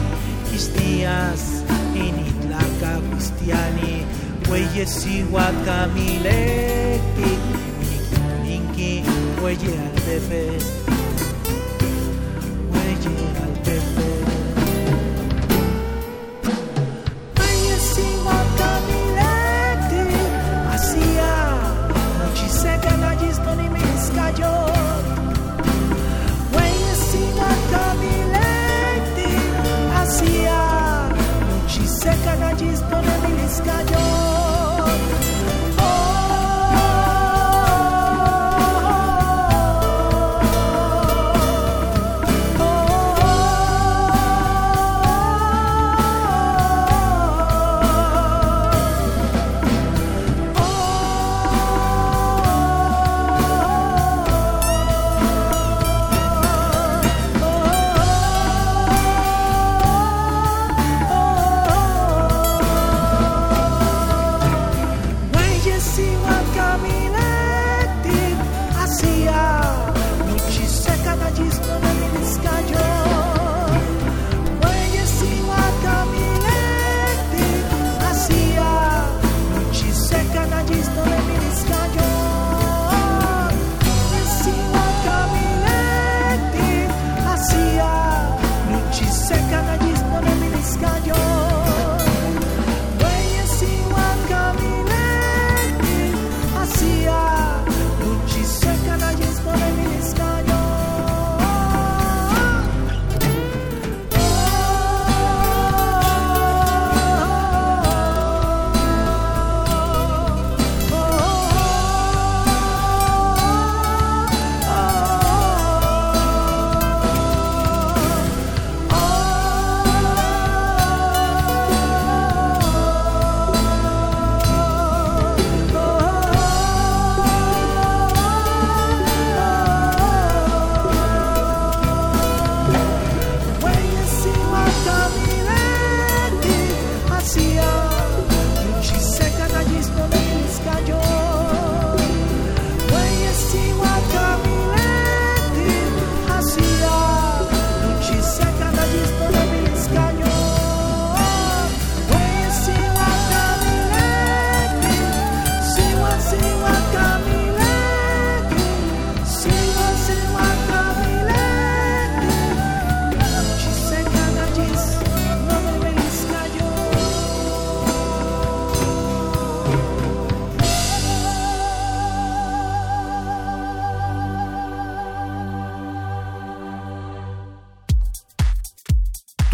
Speaker 11: Cristias, en Itlaca, Cristiani, Güeyes y Guacamileti, Ninki, Güeye al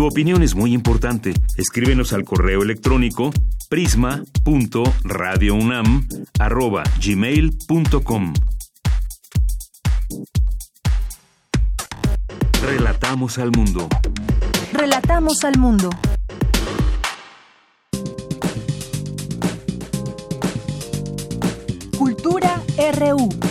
Speaker 2: opinión es muy importante. Escríbenos al correo electrónico prisma.radiounam@gmail.com. Relatamos al mundo.
Speaker 8: Relatamos al mundo. Cultura RU.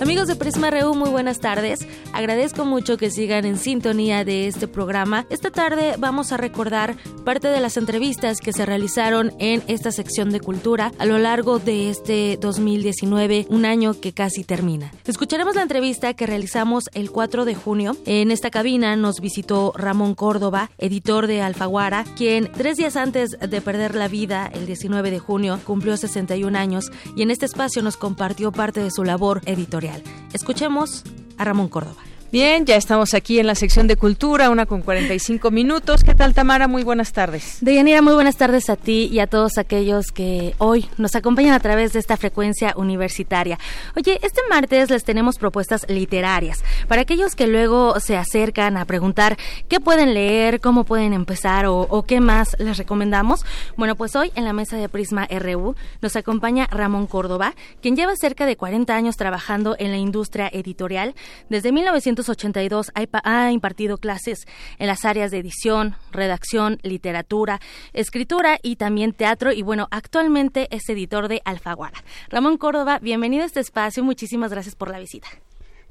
Speaker 12: Amigos de Prisma RU, muy buenas tardes. Agradezco mucho que sigan en sintonía de este programa. Esta tarde vamos a recordar parte de las entrevistas que se realizaron en esta sección de cultura a lo largo de este 2019, un año que casi termina. Escucharemos la entrevista que realizamos el 4 de junio. En esta cabina nos visitó Ramón Córdoba, editor de Alfaguara, quien tres días antes de perder la vida, el 19 de junio, cumplió 61 años y en este espacio nos compartió parte de su labor editorial. Escuchemos a Ramón Córdoba.
Speaker 1: Bien, ya estamos aquí en la sección de cultura, una con 45 minutos. ¿Qué tal, Tamara? Muy buenas tardes.
Speaker 12: Deyanira, muy buenas tardes a ti y a todos aquellos que hoy nos acompañan a través de esta frecuencia universitaria. Oye, este martes les tenemos propuestas literarias para aquellos que luego se acercan a preguntar qué pueden leer, cómo pueden empezar o, o qué más les recomendamos. Bueno, pues hoy en la mesa de Prisma RU nos acompaña Ramón Córdoba, quien lleva cerca de 40 años trabajando en la industria editorial. Desde 1900 1982 ha impartido clases en las áreas de edición, redacción, literatura, escritura y también teatro y bueno, actualmente es editor de Alfaguara. Ramón Córdoba, bienvenido a este espacio, muchísimas gracias por la visita.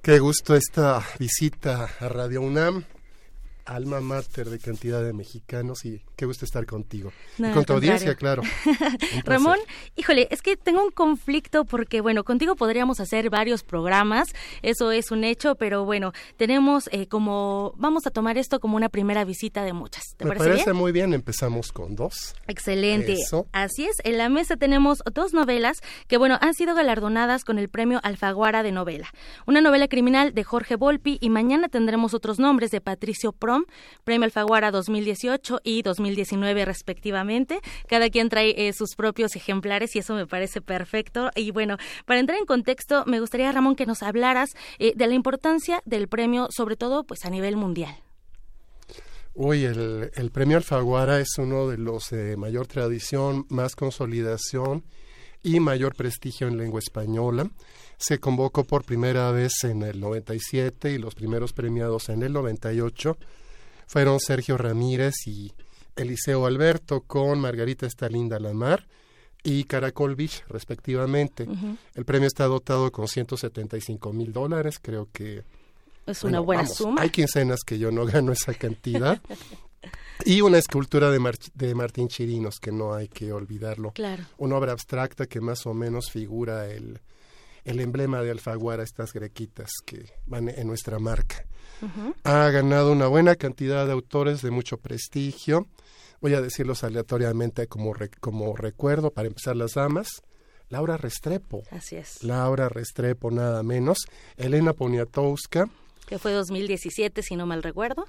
Speaker 13: Qué gusto esta visita a Radio UNAM alma mater de cantidad de mexicanos y qué gusto estar contigo. y con tu audiencia, claro.
Speaker 12: Ramón, híjole, es que tengo un conflicto porque, bueno, contigo podríamos hacer varios programas, eso es un hecho, pero bueno, tenemos eh, como, vamos a tomar esto como una primera visita de muchas.
Speaker 13: ¿Te Me parece, muy bien, empezamos con dos.
Speaker 12: Excelente. Así es, en la mesa tenemos dos novelas que, bueno, han sido galardonadas con el premio Alfaguara de novela. Una novela criminal de Jorge Volpi y mañana tendremos otros nombres de Patricio Prom Premio Alfaguara 2018 y 2019 respectivamente. Cada quien trae eh, sus propios ejemplares y eso me parece perfecto. Y bueno, para entrar en contexto, me gustaría, Ramón, que nos hablaras eh, de la importancia del premio, sobre todo pues a nivel mundial.
Speaker 13: Uy, el, premio Alfaguara es uno de los de mayor tradición, más consolidación y mayor prestigio en lengua española. Se convocó por primera vez en el 97 y los primeros premiados en el 98 fueron Sergio Ramírez y Eliseo Alberto con Margarita Estalinda Lamar y Caracol Beach, respectivamente. El premio está dotado con 175 mil dólares, creo que...
Speaker 12: Es una buena suma.
Speaker 13: Hay quincenas que yo no gano esa cantidad. y una escultura de, de, Martín Chirinos, que no hay que olvidarlo.
Speaker 12: Claro.
Speaker 13: Una obra abstracta que más o menos figura el, el emblema de Alfaguara, estas grequitas que van en nuestra marca. Ha ganado una buena cantidad de autores de mucho prestigio. Voy a decirlos aleatoriamente como, como recuerdo, para empezar las damas. Laura Restrepo.
Speaker 12: Así es.
Speaker 13: Laura Restrepo, nada menos. Elena Poniatowska.
Speaker 12: Que fue 2017, si no mal recuerdo.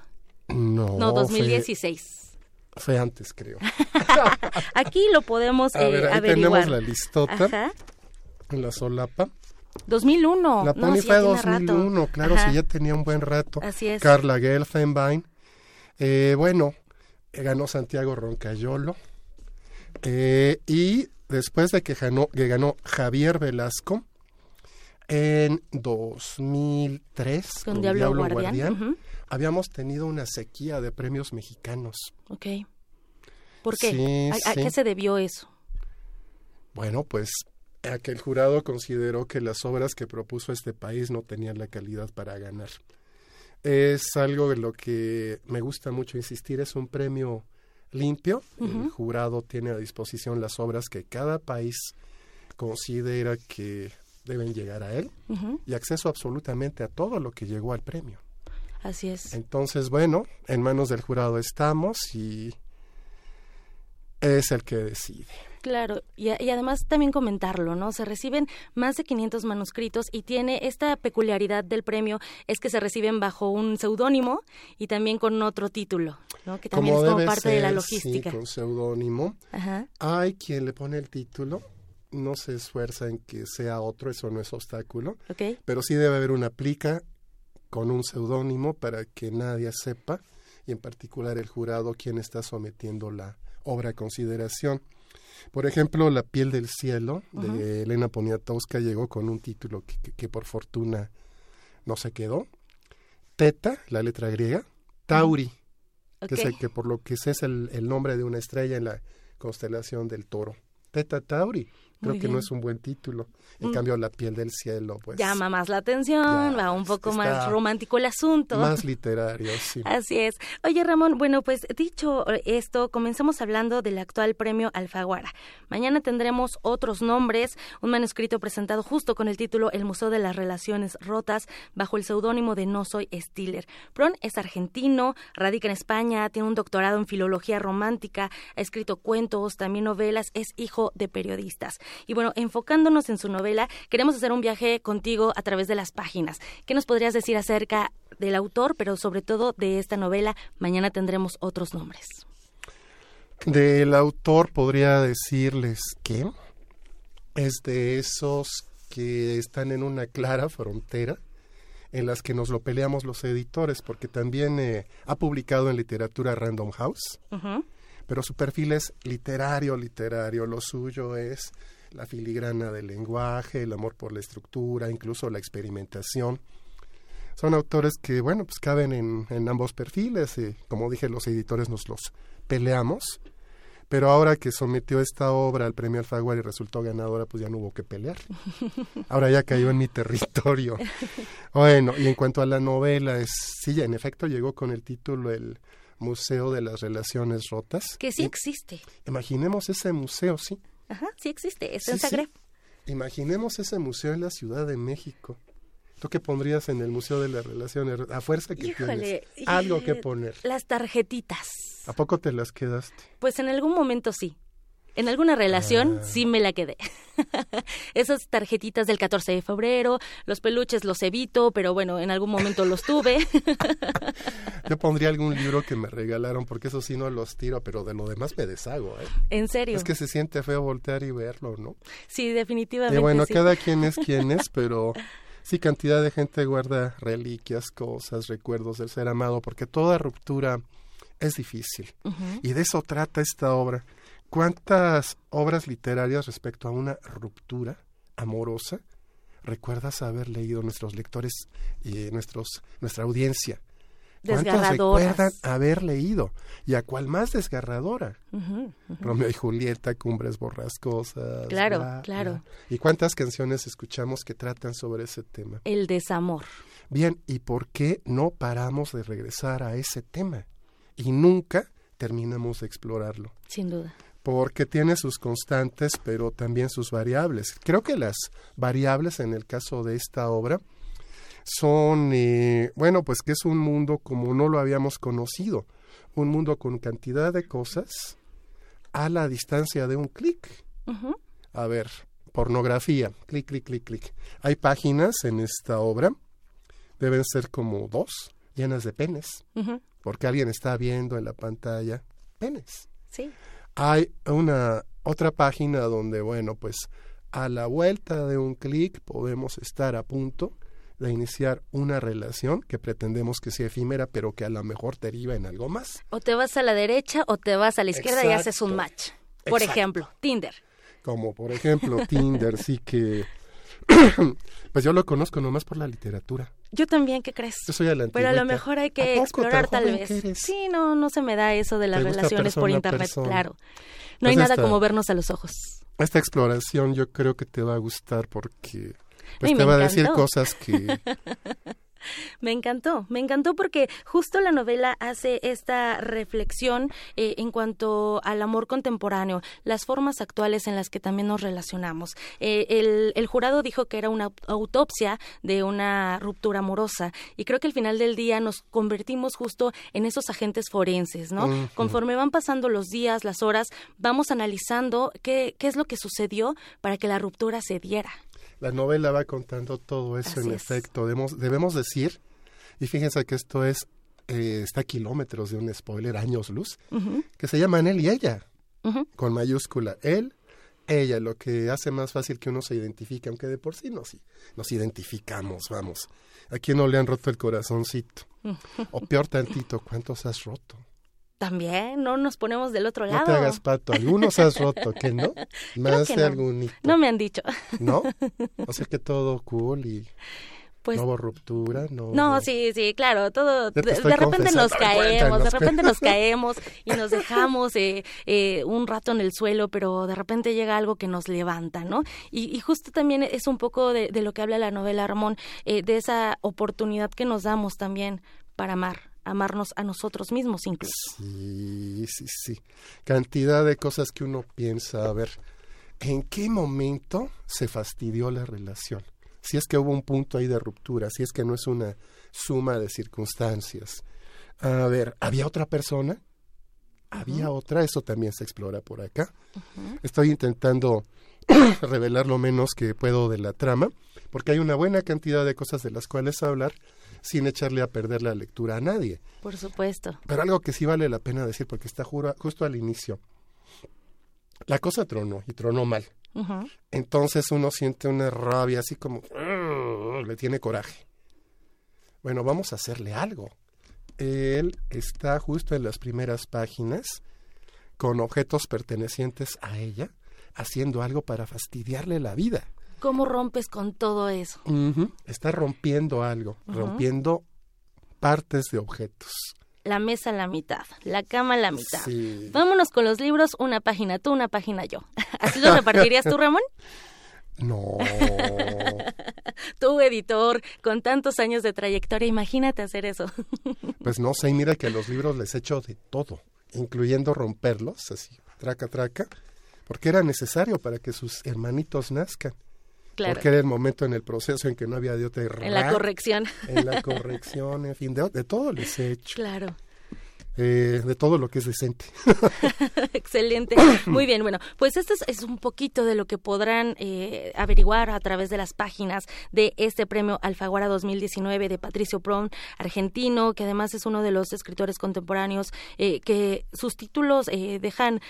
Speaker 13: No.
Speaker 12: No, 2016.
Speaker 13: Fue, antes, creo.
Speaker 12: Aquí lo podemos
Speaker 13: a
Speaker 12: ver,
Speaker 13: eh, tenemos la listota en la solapa.
Speaker 12: 2001.
Speaker 13: La Pony fue 2001, claro, sí, ya tenía un buen rato.
Speaker 12: Así es.
Speaker 13: Carla Gelfenbein. Eh, bueno, ganó Santiago Roncayolo. Eh, y después de que ganó, que ganó Javier Velasco en 2003
Speaker 12: con, Diablo, Guardián,
Speaker 13: habíamos tenido una sequía de premios mexicanos.
Speaker 12: Ok. ¿Por qué? ¿A, qué se debió eso?
Speaker 13: Bueno, pues a que el jurado consideró que las obras que propuso este país no tenían la calidad para ganar. Es algo en lo que me gusta mucho insistir, es un premio limpio, el jurado tiene a disposición las obras que cada país considera que deben llegar a él y acceso absolutamente a todo lo que llegó al premio.
Speaker 12: Así es.
Speaker 13: Entonces, bueno, en manos del jurado estamos y es el que decide.
Speaker 12: Claro, y, además también comentarlo, ¿no? Se reciben más de 500 manuscritos y tiene esta peculiaridad del premio es que se reciben bajo un seudónimo y también con otro título, ¿no? Que también es como parte de la logística.
Speaker 13: Sí, con seudónimo. Hay quien le pone el título, no se esfuerza en que sea otro, eso no es obstáculo. Pero sí debe haber una plica con un seudónimo para que nadie sepa, y en particular el jurado, quien está sometiendo la obra a consideración. Por ejemplo, La piel del cielo de Elena Poniatowska llegó con un título que, por fortuna no se quedó. Teta, la letra griega. Tauri, que, es que por lo que sé es el, nombre de una estrella en la constelación del toro. Teta Tauri. Creo que no es un buen título. En mm. cambio, La piel del cielo, pues...
Speaker 12: Llama más la atención, va un poco más romántico el asunto.
Speaker 13: Más literario, sí.
Speaker 12: Así es. Oye, Ramón, bueno, pues dicho esto, comenzamos hablando del actual premio Alfaguara. Mañana tendremos otros nombres, un manuscrito presentado justo con el título El Museo de las Relaciones Rotas, bajo el seudónimo de No Soy Stiller. Pron es argentino, radica en España, tiene un doctorado en filología romántica, ha escrito cuentos, también novelas, es hijo de periodistas. Y bueno, enfocándonos en su novela, queremos hacer un viaje contigo a través de las páginas. ¿Qué nos podrías decir acerca del autor, pero sobre todo de esta novela? Mañana tendremos otros nombres.
Speaker 13: Del autor podría decirles que es de esos que están en una clara frontera en las que nos lo peleamos los editores, porque también eh, ha publicado en literatura Random House, pero su perfil es literario, literario, lo suyo es la filigrana del lenguaje, el amor por la estructura, incluso la experimentación. Son autores que, bueno, pues caben en, en ambos perfiles y, como dije, los editores nos los peleamos. Pero ahora que sometió esta obra al premio Alfaguara y resultó ganadora, pues ya no hubo que pelear. Ahora ya cayó en mi territorio. Bueno, y en cuanto a la novela, es, sí, en efecto llegó con el título El Museo de las Relaciones Rotas.
Speaker 12: Que sí existe.
Speaker 13: Imaginemos ese museo, sí.
Speaker 12: Ajá, sí existe, es en Zagreb.
Speaker 13: Imaginemos ese museo en la Ciudad de México. ¿Tú qué pondrías en el Museo de las Relaciones? A fuerza que tienes algo que poner.
Speaker 12: Las tarjetitas.
Speaker 13: ¿A poco te las quedaste?
Speaker 12: Pues en algún momento sí. En alguna relación ah. sí me la quedé. Esas tarjetitas del 14 de febrero, los peluches los evito, pero bueno, en algún momento los tuve.
Speaker 13: Yo pondría algún libro que me regalaron, porque eso sí no los tiro, pero de lo demás me deshago. ¿eh?
Speaker 12: ¿En serio?
Speaker 13: Es que se siente feo voltear y verlo, ¿no?
Speaker 12: Sí, definitivamente.
Speaker 13: Y bueno, cada quien es quien es, pero sí, cantidad de gente guarda reliquias, cosas, recuerdos del ser amado, porque toda ruptura es difícil. Y de eso trata esta obra. ¿Cuántas obras literarias respecto a una ruptura amorosa recuerdas haber leído nuestros lectores y nuestros, nuestra audiencia? ¿Cuántas recuerdan haber leído? ¿Y a cuál más desgarradora? Romeo y Julieta, Cumbres Borrascosas.
Speaker 12: Claro, claro.
Speaker 13: ¿Y cuántas canciones escuchamos que tratan sobre ese tema?
Speaker 12: El desamor.
Speaker 13: Bien, ¿y por qué no paramos de regresar a ese tema? Y nunca terminamos de explorarlo.
Speaker 12: Sin duda
Speaker 13: porque tiene sus constantes, pero también sus variables. Creo que las variables en el caso de esta obra son, eh, bueno, pues que es un mundo como no lo habíamos conocido, un mundo con cantidad de cosas a la distancia de un clic. A ver, pornografía, clic, clic, clic, clic. Hay páginas en esta obra, deben ser como dos, llenas de penes, porque alguien está viendo en la pantalla penes.
Speaker 12: Sí.
Speaker 13: Hay una otra página donde, bueno, pues a la vuelta de un clic podemos estar a punto de iniciar una relación que pretendemos que sea efímera, pero que a lo mejor deriva en algo más.
Speaker 12: O te vas a la derecha o te vas a la izquierda y haces un match. Por ejemplo, Tinder.
Speaker 13: Como por ejemplo Tinder, sí que... pues yo lo conozco nomás por la literatura.
Speaker 12: Yo también, ¿qué crees?
Speaker 13: Yo soy a la
Speaker 12: Pero a lo mejor hay que explorar tal vez. Sí, no, no se me da eso de las relaciones por internet, claro. No hay nada como vernos a los ojos.
Speaker 13: Esta exploración yo creo que te va a gustar porque pues te va a decir cosas que
Speaker 12: Me encantó, me encantó porque justo la novela hace esta reflexión eh, en cuanto al amor contemporáneo, las formas actuales en las que también nos relacionamos. Eh, el, el, jurado dijo que era una autopsia de una ruptura amorosa y creo que al final del día nos convertimos justo en esos agentes forenses, ¿no? Conforme van pasando los días, las horas, vamos analizando qué, qué es lo que sucedió para que la ruptura se diera.
Speaker 13: La novela va contando todo eso en efecto. Debemos, debemos decir, y fíjense que esto es, eh, está a kilómetros de un spoiler, años luz, que se llaman él y ella, con mayúscula. Él, ella, lo que hace más fácil que uno se identifique, aunque de por sí nos, nos identificamos, vamos. ¿A quién no le han roto el corazoncito? O peor tantito, ¿cuántos has roto?
Speaker 12: También, no nos ponemos del otro lado. No
Speaker 13: te hagas pato, algunos has roto, ¿que no? Más de no.
Speaker 12: No me han dicho.
Speaker 13: ¿No? O sea que todo cool y... Pues, no hubo ruptura, no.
Speaker 12: No, sí, sí, claro, todo. De, repente nos caemos, de repente nos caemos y nos dejamos eh, eh, un rato en el suelo, pero de repente llega algo que nos levanta, ¿no? Y, justo también es un poco de, lo que habla la novela, Ramón, eh, de esa oportunidad que nos damos también para amar amarnos a nosotros mismos incluso.
Speaker 13: Sí, sí, sí. Cantidad de cosas que uno piensa, a ver, ¿en qué momento se fastidió la relación? si es que hubo un punto ahí de ruptura, si es que no es una suma de circunstancias. A ver, ¿había otra persona? ¿Había otra? Eso también se explora por acá. Estoy intentando revelar lo menos que puedo de la trama, porque hay una buena cantidad de cosas de las cuales hablar sin echarle a perder la lectura a nadie.
Speaker 12: Por supuesto.
Speaker 13: Pero algo que sí vale la pena decir, porque está justo al inicio. La cosa tronó, y tronó mal. Entonces uno siente una rabia así como le tiene coraje. Bueno, vamos a hacerle algo. Él está justo en las primeras páginas con objetos pertenecientes a ella, haciendo algo para fastidiarle la vida.
Speaker 12: ¿Cómo rompes con todo eso?
Speaker 13: Está rompiendo algo, rompiendo partes de objetos
Speaker 12: la mesa a la mitad, la cama a la mitad. Vámonos con los libros, una página tú, una página yo. ¿Así lo repartirías tú, Ramón?
Speaker 13: No.
Speaker 12: tú, editor, con tantos años de trayectoria, imagínate hacer eso.
Speaker 13: pues no sé, mira que a los libros les echo de todo, incluyendo romperlos, así, traca, traca, porque era necesario para que sus hermanitos nazcan. Porque era el momento en el proceso en que no había de otra.
Speaker 12: En la corrección.
Speaker 13: En la corrección, en fin, de, de todo les he hecho.
Speaker 12: Claro.
Speaker 13: Eh, de todo lo que es decente.
Speaker 12: Excelente. Muy bien, bueno, pues esto es, un poquito de lo que podrán eh, averiguar a través de las páginas de este premio Alfaguara 2019 de Patricio Prom, argentino, que además es uno de los escritores contemporáneos eh, que sus títulos dejan,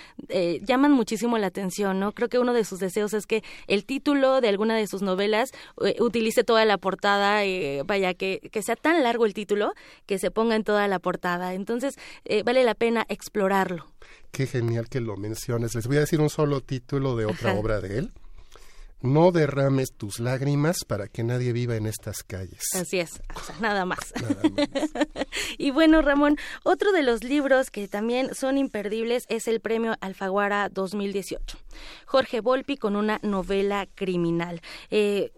Speaker 12: llaman muchísimo la atención, ¿no? Creo que uno de sus deseos es que el título de alguna de sus novelas utilice toda la portada, vaya, que, que sea tan largo el título que se ponga en toda la portada. Entonces, eh, vale la pena explorarlo.
Speaker 13: Qué genial que lo menciones. Les voy a decir un solo título de otra obra de él. No derrames tus lágrimas para que nadie viva en estas calles.
Speaker 12: Así es, nada más. Nada más. y bueno, Ramón, otro de los libros que también son imperdibles es el Premio Alfaguara 2018. Jorge Volpi con una novela criminal. Eh,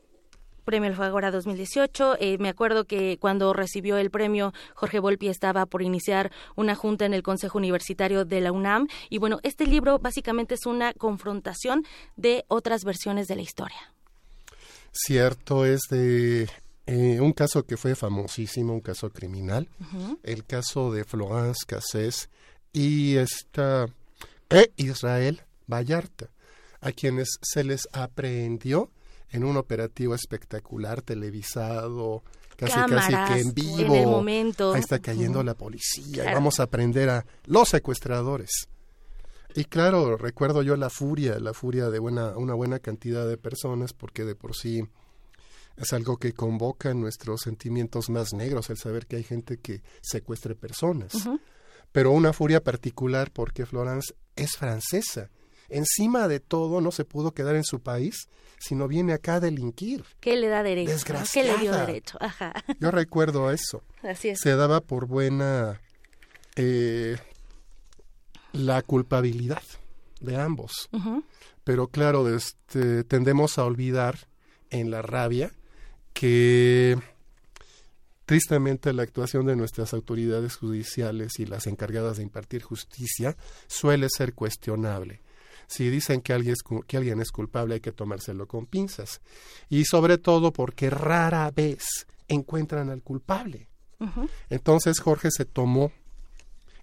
Speaker 12: Premio Alfaguara 2018. Eh, me acuerdo que cuando recibió el premio, Jorge Volpi estaba por iniciar una junta en el Consejo Universitario de la UNAM. Y bueno, este libro básicamente es una confrontación de otras versiones de la historia.
Speaker 13: Cierto, es de eh, un caso que fue famosísimo, un caso criminal, el caso de Florence Cassés y esta e Israel Vallarta, a quienes se les aprehendió en un operativo espectacular, televisado, casi casi que en vivo.
Speaker 12: En el momento.
Speaker 13: Ahí está cayendo la policía. Y vamos a aprender a los secuestradores. Y claro, recuerdo yo la furia, la furia de buena, una buena cantidad de personas, porque de por sí es algo que convoca nuestros sentimientos más negros, el saber que hay gente que secuestre personas. Pero una furia particular porque Florence es francesa encima de todo no se pudo quedar en su país, sino viene acá a delinquir.
Speaker 12: ¿Qué le da derecho? ¿Qué le dio derecho? Ajá.
Speaker 13: Yo recuerdo eso.
Speaker 12: Así es.
Speaker 13: Se daba por buena eh, la culpabilidad de ambos. Pero claro, este, tendemos a olvidar en la rabia que Tristemente, la actuación de nuestras autoridades judiciales y las encargadas de impartir justicia suele ser cuestionable si dicen que alguien, es, que alguien es culpable hay que tomárselo con pinzas. Y sobre todo porque rara vez encuentran al culpable. Entonces Jorge se tomó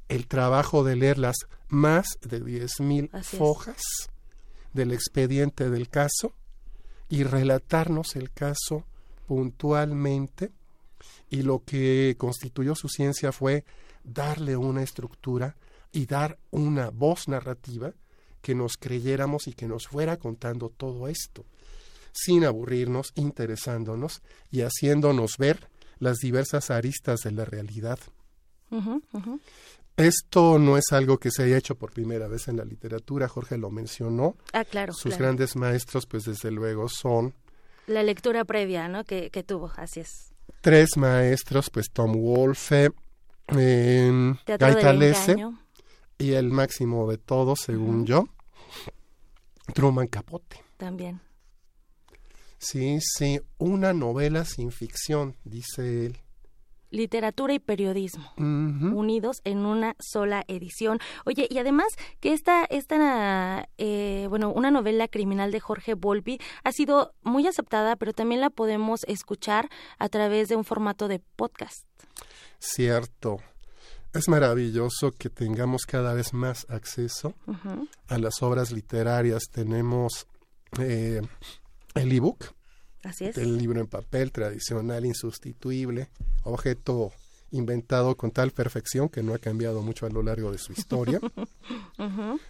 Speaker 13: el trabajo de leer las más de diez mil hojas del expediente del caso y relatarnos el caso puntualmente y lo que constituyó su ciencia fue darle una estructura y dar una voz narrativa que nos creyéramos y que nos fuera contando todo esto, sin aburrirnos, interesándonos y haciéndonos ver las diversas aristas de la realidad. Esto no es algo que se haya hecho por primera vez en la literatura, Jorge lo mencionó.
Speaker 12: Ah, claro.
Speaker 13: Sus grandes maestros, pues desde luego son
Speaker 12: La lectura previa, ¿no? Que, que tuvo, así es.
Speaker 13: Tres maestros, pues Tom Wolfe, eh, Gaita y el máximo de todos, según yo, Truman Capote.
Speaker 12: También.
Speaker 13: Sí, sí, una novela sin ficción, dice él
Speaker 12: literatura y periodismo unidos en una sola edición. Oye, y además que esta, esta eh, bueno, una novela criminal de Jorge Volpi ha sido muy aceptada, pero también la podemos escuchar a través de un formato de podcast.
Speaker 13: Cierto. Es maravilloso que tengamos cada vez más acceso a las obras literarias. Tenemos eh, el ebook,
Speaker 12: Así es.
Speaker 13: El libro en papel tradicional, insustituible, objeto inventado con tal perfección que no ha cambiado mucho a lo largo de su historia.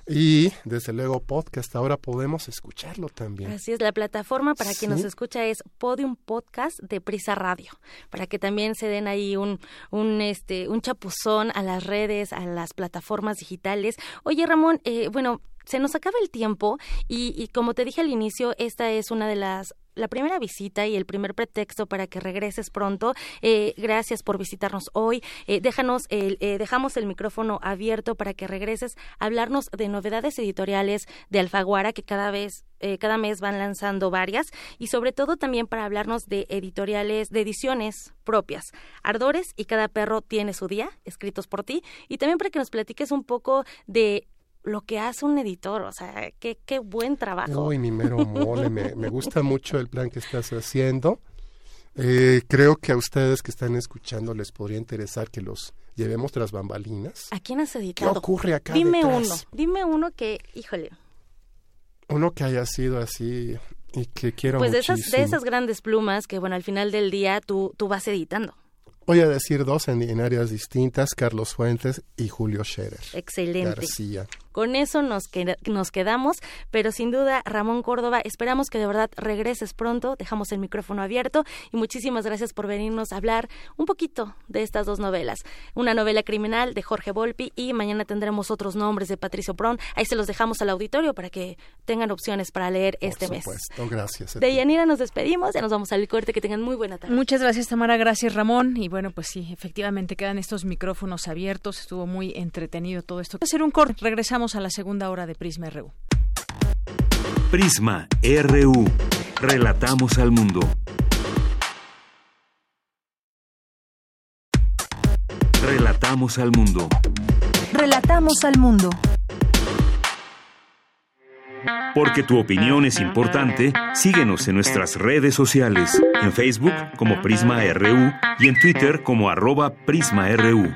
Speaker 13: Y desde luego podcast, ahora podemos escucharlo también.
Speaker 12: Así es, la plataforma para quien nos escucha es Podium Podcast de Prisa Radio, para que también se den ahí un, un, este, un chapuzón a las redes, a las plataformas digitales. Oye, Ramón, eh, bueno, se nos acaba el tiempo y, y, como te dije al inicio, esta es una de las la primera visita y el primer pretexto para que regreses pronto. Eh, gracias por visitarnos hoy. Eh, déjanos el, eh, dejamos el micrófono abierto para que regreses a hablarnos de novedades editoriales de Alfaguara que cada vez cada mes van lanzando varias y sobre todo también para hablarnos de editoriales, de ediciones propias, Ardores y Cada perro tiene su día, escritos por ti, y también para que nos platiques un poco de lo que hace un editor, o sea, qué, qué buen trabajo.
Speaker 13: Uy, mi mero mole, me, me gusta mucho el plan que estás haciendo. Eh, creo que a ustedes que están escuchando les podría interesar que los llevemos tras bambalinas.
Speaker 12: ¿A quién has editado?
Speaker 13: ¿Qué ocurre acá
Speaker 12: Dime uno, dime uno que, híjole.
Speaker 13: Uno que haya sido así y que quiero
Speaker 12: Pues
Speaker 13: de
Speaker 12: esas, de esas grandes plumas que, bueno, al final del día tú, tú vas editando.
Speaker 13: Voy a decir dos en, áreas distintas, Carlos Fuentes y Julio Scherer.
Speaker 12: Excelente.
Speaker 13: García.
Speaker 12: Con eso nos, nos quedamos, pero sin duda, Ramón Córdoba, esperamos que de verdad regreses pronto, dejamos el micrófono abierto y muchísimas gracias por venirnos a hablar un poquito de estas dos novelas. Una novela criminal de Jorge Volpi y mañana tendremos otros nombres de Patricio Pron. Ahí se los dejamos al auditorio para que tengan opciones para leer este
Speaker 13: mes. Por supuesto, gracias.
Speaker 12: De Yanira nos despedimos, ya nos vamos al corte, que tengan muy buena tarde.
Speaker 1: Muchas gracias Tamara, gracias Ramón y bueno, pues sí, efectivamente quedan estos micrófonos abiertos, estuvo muy entretenido todo esto. Hacer un corte, regresamos a la segunda hora de Prisma RU.
Speaker 2: Prisma RU. Relatamos al mundo. Relatamos al mundo.
Speaker 8: Relatamos al mundo.
Speaker 2: Porque tu opinión es importante, síguenos en nuestras redes sociales, en Facebook como Prisma RU y en Twitter como arroba PrismaRU.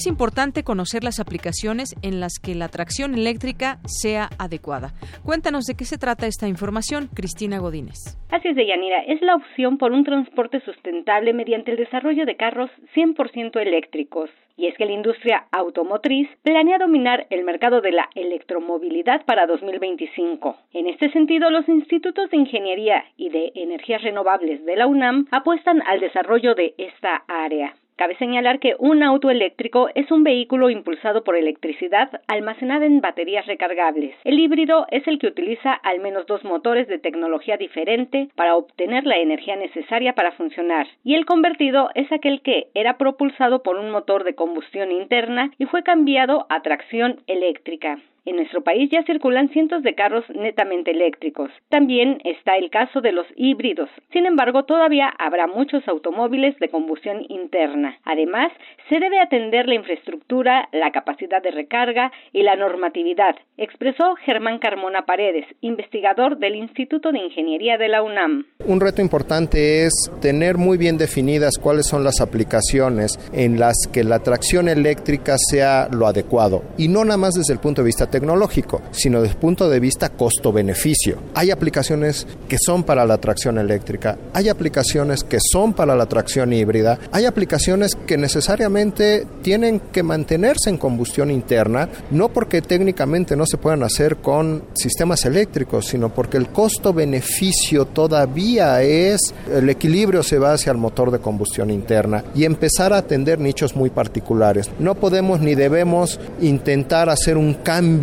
Speaker 1: Es importante conocer las aplicaciones en las que la tracción eléctrica sea adecuada. Cuéntanos de qué se trata esta información, Cristina Godínez.
Speaker 14: Así es, Deyanira. Es la opción por un transporte sustentable mediante el desarrollo de carros 100% eléctricos. Y es que la industria automotriz planea dominar el mercado de la electromovilidad para 2025. En este sentido, los institutos de ingeniería y de energías renovables de la UNAM apuestan al desarrollo de esta área. Cabe señalar que un auto eléctrico es un vehículo impulsado por electricidad almacenada en baterías recargables. El híbrido es el que utiliza al menos dos motores de tecnología diferente para obtener la energía necesaria para funcionar. Y el convertido es aquel que era propulsado por un motor de combustión interna y fue cambiado a tracción eléctrica. En nuestro país ya circulan cientos de carros netamente eléctricos. También está el caso de los híbridos. Sin embargo, todavía habrá muchos automóviles de combustión interna. Además, se debe atender la infraestructura, la capacidad de recarga y la normatividad, expresó Germán Carmona Paredes, investigador del Instituto de Ingeniería de la UNAM.
Speaker 15: Un reto importante es tener muy bien definidas cuáles son las aplicaciones en las que la tracción eléctrica sea lo adecuado y no nada más desde el punto de vista tecnológico, sino desde el punto de vista costo-beneficio. Hay aplicaciones que son para la tracción eléctrica, hay aplicaciones que son para la tracción híbrida, hay aplicaciones que necesariamente tienen que mantenerse en combustión interna, no porque técnicamente no se puedan hacer con sistemas eléctricos, sino porque el costo-beneficio todavía es, el equilibrio se va hacia el motor de combustión interna y empezar a atender nichos muy particulares. No podemos ni debemos intentar hacer un cambio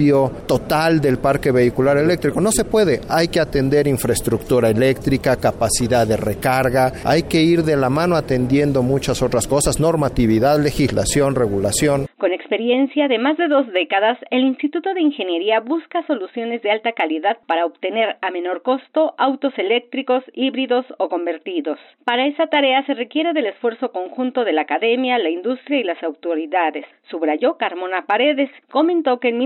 Speaker 15: total del parque vehicular eléctrico. No se puede. Hay que atender infraestructura eléctrica, capacidad de recarga. Hay que ir de la mano atendiendo muchas otras cosas, normatividad, legislación, regulación.
Speaker 14: Con experiencia de más de dos décadas, el Instituto de Ingeniería busca soluciones de alta calidad para obtener a menor costo autos eléctricos, híbridos o convertidos. Para esa tarea se requiere del esfuerzo conjunto de la academia, la industria y las autoridades. Subrayó Carmona Paredes. Comentó que en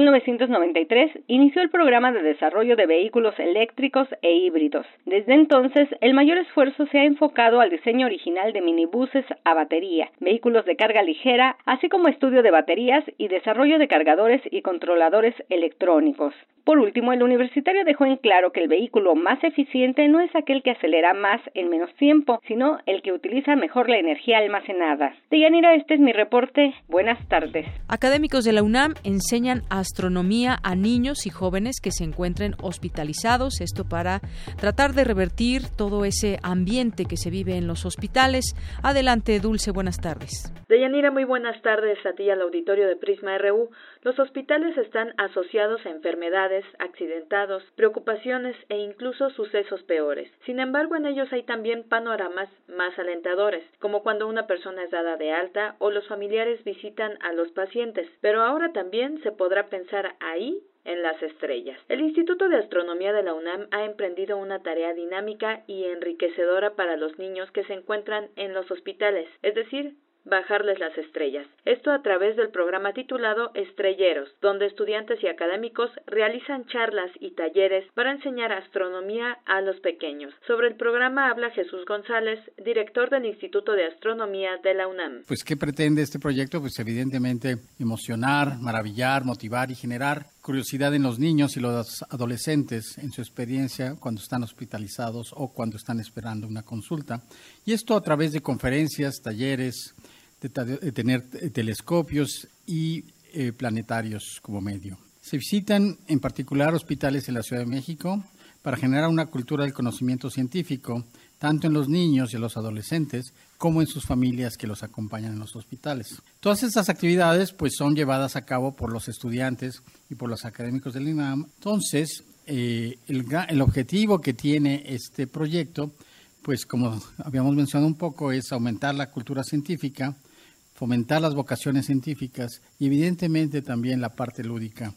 Speaker 14: 1993 inició el programa de desarrollo de vehículos eléctricos e híbridos. Desde entonces, el mayor esfuerzo se ha enfocado al diseño original de minibuses a batería, vehículos de carga ligera, así como estudio de baterías y desarrollo de cargadores y controladores electrónicos. Por último, el universitario dejó en claro que el vehículo más eficiente no es aquel que acelera más en menos tiempo, sino el que utiliza mejor la energía almacenada. Deyanira, este es mi reporte. Buenas tardes.
Speaker 1: Académicos de la UNAM enseñan astronomía a niños y jóvenes que se encuentren hospitalizados, esto para tratar de revertir todo ese ambiente que se vive en los hospitales. Adelante, Dulce, buenas tardes.
Speaker 3: Deyanira, muy buenas tardes a ti al auditorio de Prisma RU. Los hospitales están asociados a enfermedades, accidentados, preocupaciones e incluso sucesos peores. Sin embargo, en ellos hay también panoramas más alentadores, como cuando una persona es dada de alta o los familiares visitan a los pacientes. Pero ahora también se podrá pensar ahí en las estrellas. El Instituto de Astronomía de la UNAM ha emprendido una tarea dinámica y enriquecedora para los niños que se encuentran en los hospitales, es decir, bajarles las estrellas. Esto a través del programa titulado Estrelleros, donde estudiantes y académicos realizan charlas y talleres para enseñar astronomía a los pequeños. Sobre el programa habla Jesús González, director del Instituto de Astronomía de la UNAM.
Speaker 16: Pues, ¿qué pretende este proyecto? Pues, evidentemente, emocionar, maravillar, motivar y generar curiosidad en los niños y los adolescentes en su experiencia cuando están hospitalizados o cuando están esperando una consulta. Y esto a través de conferencias, talleres, de, tener telescopios y eh, planetarios como medio. Se visitan en particular hospitales en la Ciudad de México para generar una cultura del conocimiento científico, tanto en los niños y los adolescentes como en sus familias que los acompañan en los hospitales. Todas estas actividades pues son llevadas a cabo por los estudiantes y por los académicos del INAM. Entonces, eh, el, el objetivo que tiene este proyecto, pues como habíamos mencionado un poco, es aumentar la cultura científica, fomentar las vocaciones científicas y evidentemente también la parte lúdica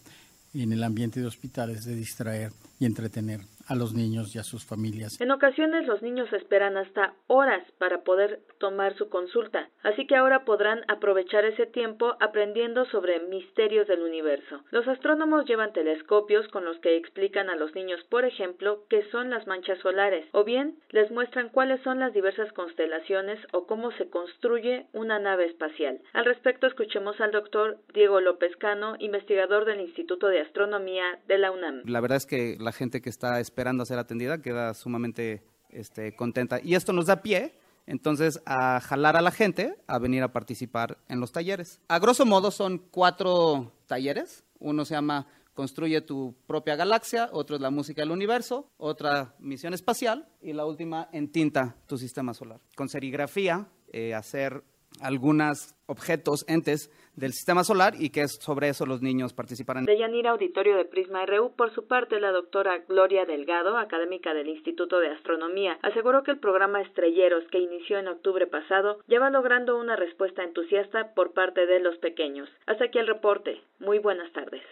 Speaker 16: en el ambiente de hospitales de distraer y entretener a los niños y a sus familias.
Speaker 3: En ocasiones los niños esperan hasta horas para poder tomar su consulta, así que ahora podrán aprovechar ese tiempo aprendiendo sobre misterios del universo. Los astrónomos llevan telescopios con los que explican a los niños, por ejemplo, qué son las manchas solares, o bien les muestran cuáles son las diversas constelaciones o cómo se construye una nave espacial. Al respecto escuchemos al doctor Diego López Cano, investigador del Instituto de Astronomía de la UNAM.
Speaker 17: La verdad es que la gente que está esperando a ser atendida queda sumamente este, contenta. Y esto nos da pie entonces a jalar a la gente a venir a participar en los talleres. A grosso modo son cuatro talleres. Uno se llama Construye tu propia galaxia, otro es la música del universo, otra misión espacial y la última en tinta tu sistema solar. Con serigrafía, eh, hacer algunos objetos, entes del sistema solar y que sobre eso los niños participarán.
Speaker 3: De Yanira Auditorio de Prisma RU, por su parte, la doctora Gloria Delgado, académica del Instituto de Astronomía, aseguró que el programa Estrelleros que inició en octubre pasado ya va logrando una respuesta entusiasta por parte de los pequeños. Hasta aquí el reporte. Muy buenas tardes.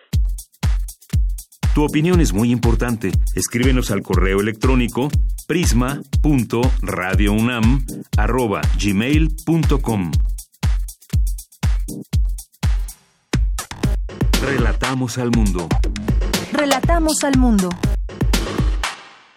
Speaker 2: Tu opinión es muy importante. Escríbenos al correo electrónico prisma.radiounam@gmail.com. Relatamos al mundo.
Speaker 8: Relatamos al mundo.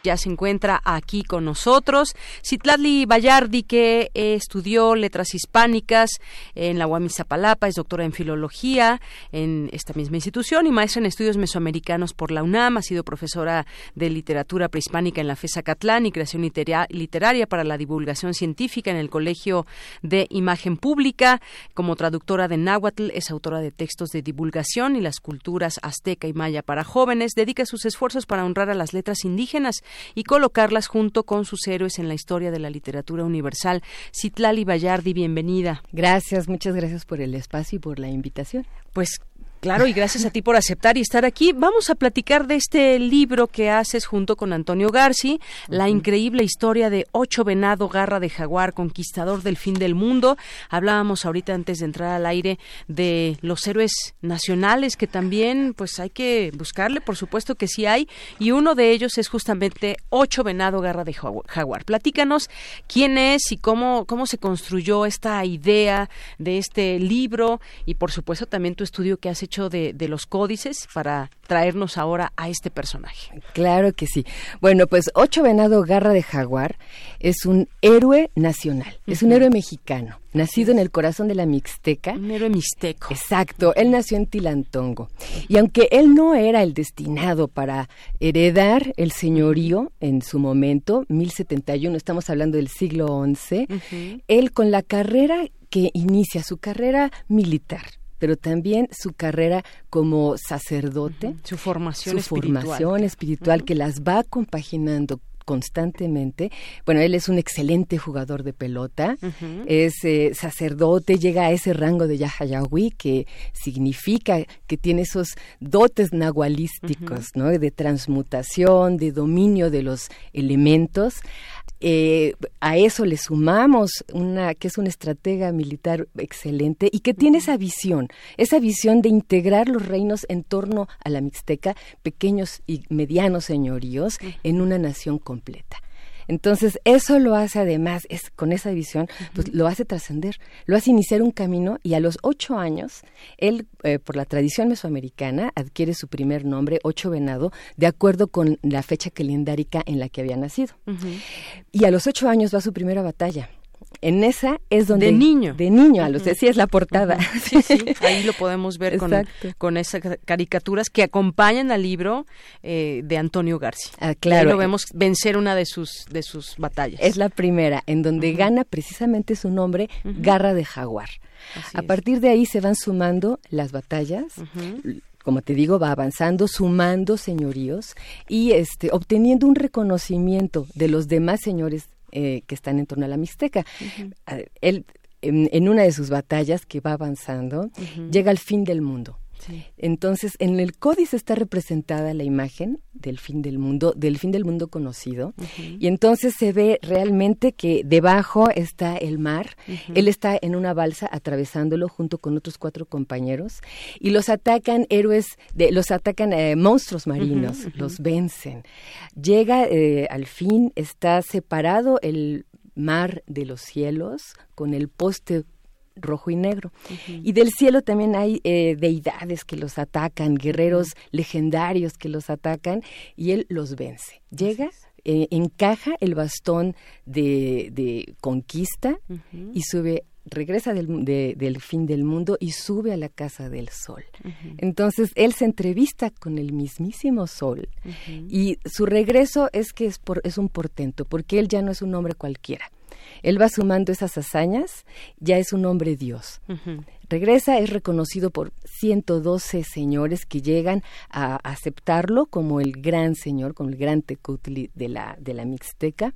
Speaker 1: Ya se encuentra aquí con nosotros. Citlali Bayardi, que estudió letras hispánicas en la UAM Iztapalapa, es doctora en filología en esta misma institución y maestra en estudios mesoamericanos por la UNAM, ha sido profesora de literatura prehispánica en la FESA Catlán y creación literaria para la divulgación científica en el Colegio de Imagen Pública. Como traductora de náhuatl, es autora de textos de divulgación y las culturas azteca y maya para jóvenes. Dedica sus esfuerzos para honrar a las letras indígenas y colocarlas junto con sus héroes en la historia de la literatura universal. Citlali Bayardi, bienvenida.
Speaker 18: Gracias, muchas gracias por el espacio y por la invitación.
Speaker 1: Pues Claro, y gracias a ti por aceptar y estar aquí. Vamos a platicar de este libro que haces junto con Antonio Garci, La increíble historia de Ocho Venado, Garra de Jaguar, conquistador del fin del mundo. Hablábamos ahorita antes de entrar al aire de los héroes nacionales que también pues hay que buscarle, por supuesto que sí hay, y uno de ellos es justamente Ocho Venado, Garra de Jaguar. Platícanos quién es y cómo, cómo se construyó esta idea de este libro y por supuesto también tu estudio que has hecho de, los códices para traernos ahora a este personaje.
Speaker 18: Claro que sí. Bueno, pues Ocho Venado Garra de Jaguar es un héroe nacional, es un héroe mexicano, nacido en el corazón de la Mixteca.
Speaker 1: Un héroe mixteco.
Speaker 18: Exacto, él nació en Tilantongo. Y aunque él no era el destinado para heredar el señorío en su momento, 1071, estamos hablando del siglo XI, él con la carrera que inicia, su carrera militar, pero también su carrera como sacerdote,
Speaker 1: su formación
Speaker 18: su espiritual. formación espiritual que las va compaginando constantemente. Bueno, él es un excelente jugador de pelota, es eh, sacerdote, llega a ese rango de Yahayahui que significa que tiene esos dotes nahualísticos, ¿no? De transmutación, de dominio de los elementos. Eh, a eso le sumamos una que es una estratega militar excelente y que tiene esa visión, esa visión de integrar los reinos en torno a la Mixteca, pequeños y medianos señoríos, en una nación completa. Entonces, eso lo hace además, es con esa visión, pues lo hace trascender, lo hace iniciar un camino y a los ocho años, él, eh, por la tradición mesoamericana, adquiere su primer nombre, Ocho Venado, de acuerdo con la fecha calendárica en la que había nacido. Y a los ocho años va a su primera batalla en esa es donde...
Speaker 1: De niño.
Speaker 18: De niño, a los sí es la portada.
Speaker 1: Sí, sí, ahí lo podemos ver con, con, esas caricaturas que acompañan al libro eh, de Antonio García.
Speaker 18: Ah, claro.
Speaker 1: Ahí lo vemos vencer una de sus, de sus batallas.
Speaker 18: Es la primera, en donde gana precisamente su nombre, Garra de Jaguar. a partir de ahí se van sumando las batallas, como te digo, va avanzando, sumando señoríos y este, obteniendo un reconocimiento de los demás señores eh, que están en torno a la Mixteca. Ah, él, en, una de sus batallas que va avanzando, llega al fin del mundo. Entonces, en el códice está representada la imagen del fin del mundo, del fin del mundo conocido, y entonces se ve realmente que debajo está el mar, él está en una balsa atravesándolo junto con otros cuatro compañeros, y los atacan héroes, de, los atacan eh, monstruos marinos, los vencen. Llega eh, al fin, está separado el mar de los cielos con el poste rojo y negro. Y del cielo también hay eh, deidades que los atacan, guerreros legendarios que los atacan y él los vence. Llega, eh, encaja el bastón de, conquista y sube regresa del, del, fin del mundo y sube a la casa del sol. Entonces él se entrevista con el mismísimo sol y su regreso es que es, por, es un portento, porque él ya no es un hombre cualquiera. Él va sumando esas hazañas, ya es un hombre Dios. Regresa, es reconocido por 112 señores que llegan a aceptarlo como el gran señor, como el gran Tecutli de la, de la Mixteca.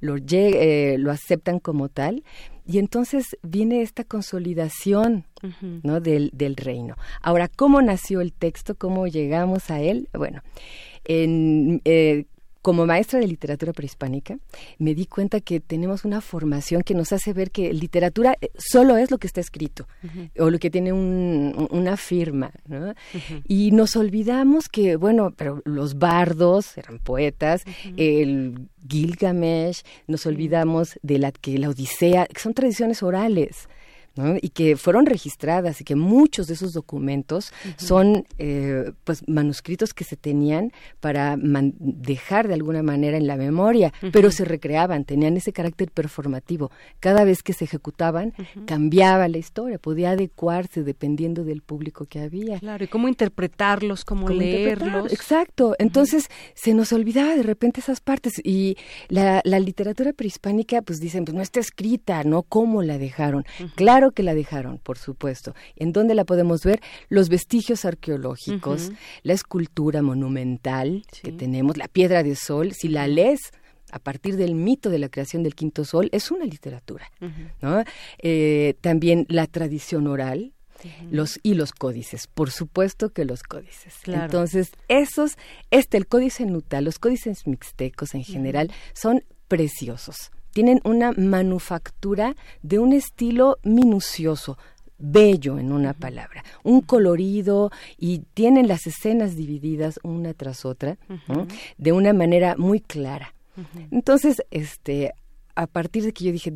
Speaker 18: Lo, eh, lo aceptan como tal. Y entonces viene esta consolidación ¿no? del, del reino. Ahora, ¿cómo nació el texto? ¿Cómo llegamos a él? Bueno, en, eh, como maestra de literatura prehispánica, me di cuenta que tenemos una formación que nos hace ver que literatura eh, solo es lo que está escrito o lo que tiene una firma, ¿no? Y nos olvidamos que, bueno, pero los bardos eran poetas, el Gilgamesh, nos olvidamos de la que la Odisea, son tradiciones orales y que fueron registradas y que muchos de esos documentos son eh, pues manuscritos que se tenían para dejar de alguna manera en la memoria, pero se recreaban, tenían ese carácter performativo. Cada vez que se ejecutaban, cambiaba la historia, podía adecuarse dependiendo del público que había.
Speaker 1: Claro, y cómo interpretarlos, cómo, leerlos.
Speaker 18: Exacto, entonces se nos olvidaba de repente esas partes y la, la literatura prehispánica pues dicen, pues no está escrita, ¿no? ¿Cómo la dejaron? Claro que la dejaron, por supuesto. ¿En dónde la podemos ver? Los vestigios arqueológicos, la escultura monumental que tenemos, la piedra de sol, si la lees a partir del mito de la creación del quinto sol, es una literatura. Eh, también la tradición oral, los y los códices, por supuesto que los códices. Entonces, esos, este, el códice Nuta, los códices mixtecos en general, son preciosos tienen una manufactura de un estilo minucioso, bello en una palabra, un colorido y tienen las escenas divididas una tras otra de una manera muy clara. Entonces, este, a partir de que yo dije,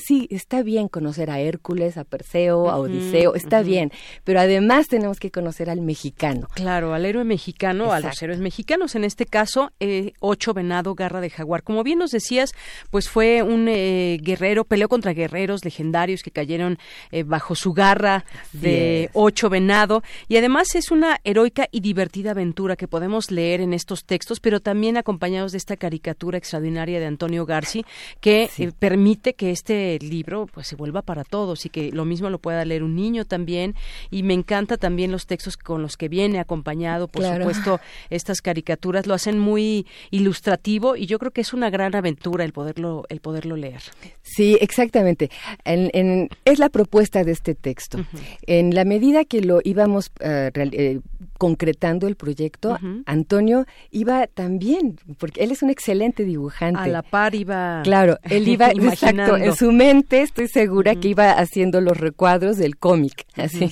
Speaker 18: sí, está bien conocer a Hércules, a Perseo, a Odiseo, está bien, pero además tenemos que conocer al mexicano.
Speaker 1: Claro, al héroe mexicano, a los héroes mexicanos, en este caso, eh, Ocho Venado, Garra de Jaguar. Como bien nos decías, pues fue un eh, guerrero, peleó contra guerreros legendarios que cayeron eh, bajo su garra de Ocho Venado, y además es una heroica y divertida aventura que podemos leer en estos textos, pero también acompañados de esta caricatura extraordinaria de Antonio Garci, que eh, permite que este libro pues se vuelva para todos y que lo mismo lo pueda leer un niño también. Y me encanta también los textos con los que viene acompañado por supuesto estas caricaturas. Lo hacen muy ilustrativo y yo creo que es una gran aventura el poderlo el poderlo leer.
Speaker 18: Sí exactamente. Es la propuesta de este texto. En la medida que lo íbamos uh, concretando el proyecto, Antonio iba también, porque él es un excelente dibujante.
Speaker 1: A la par iba.
Speaker 18: Claro, él iba, exacto, en su mente estoy segura que iba haciendo los recuadros del cómic, así.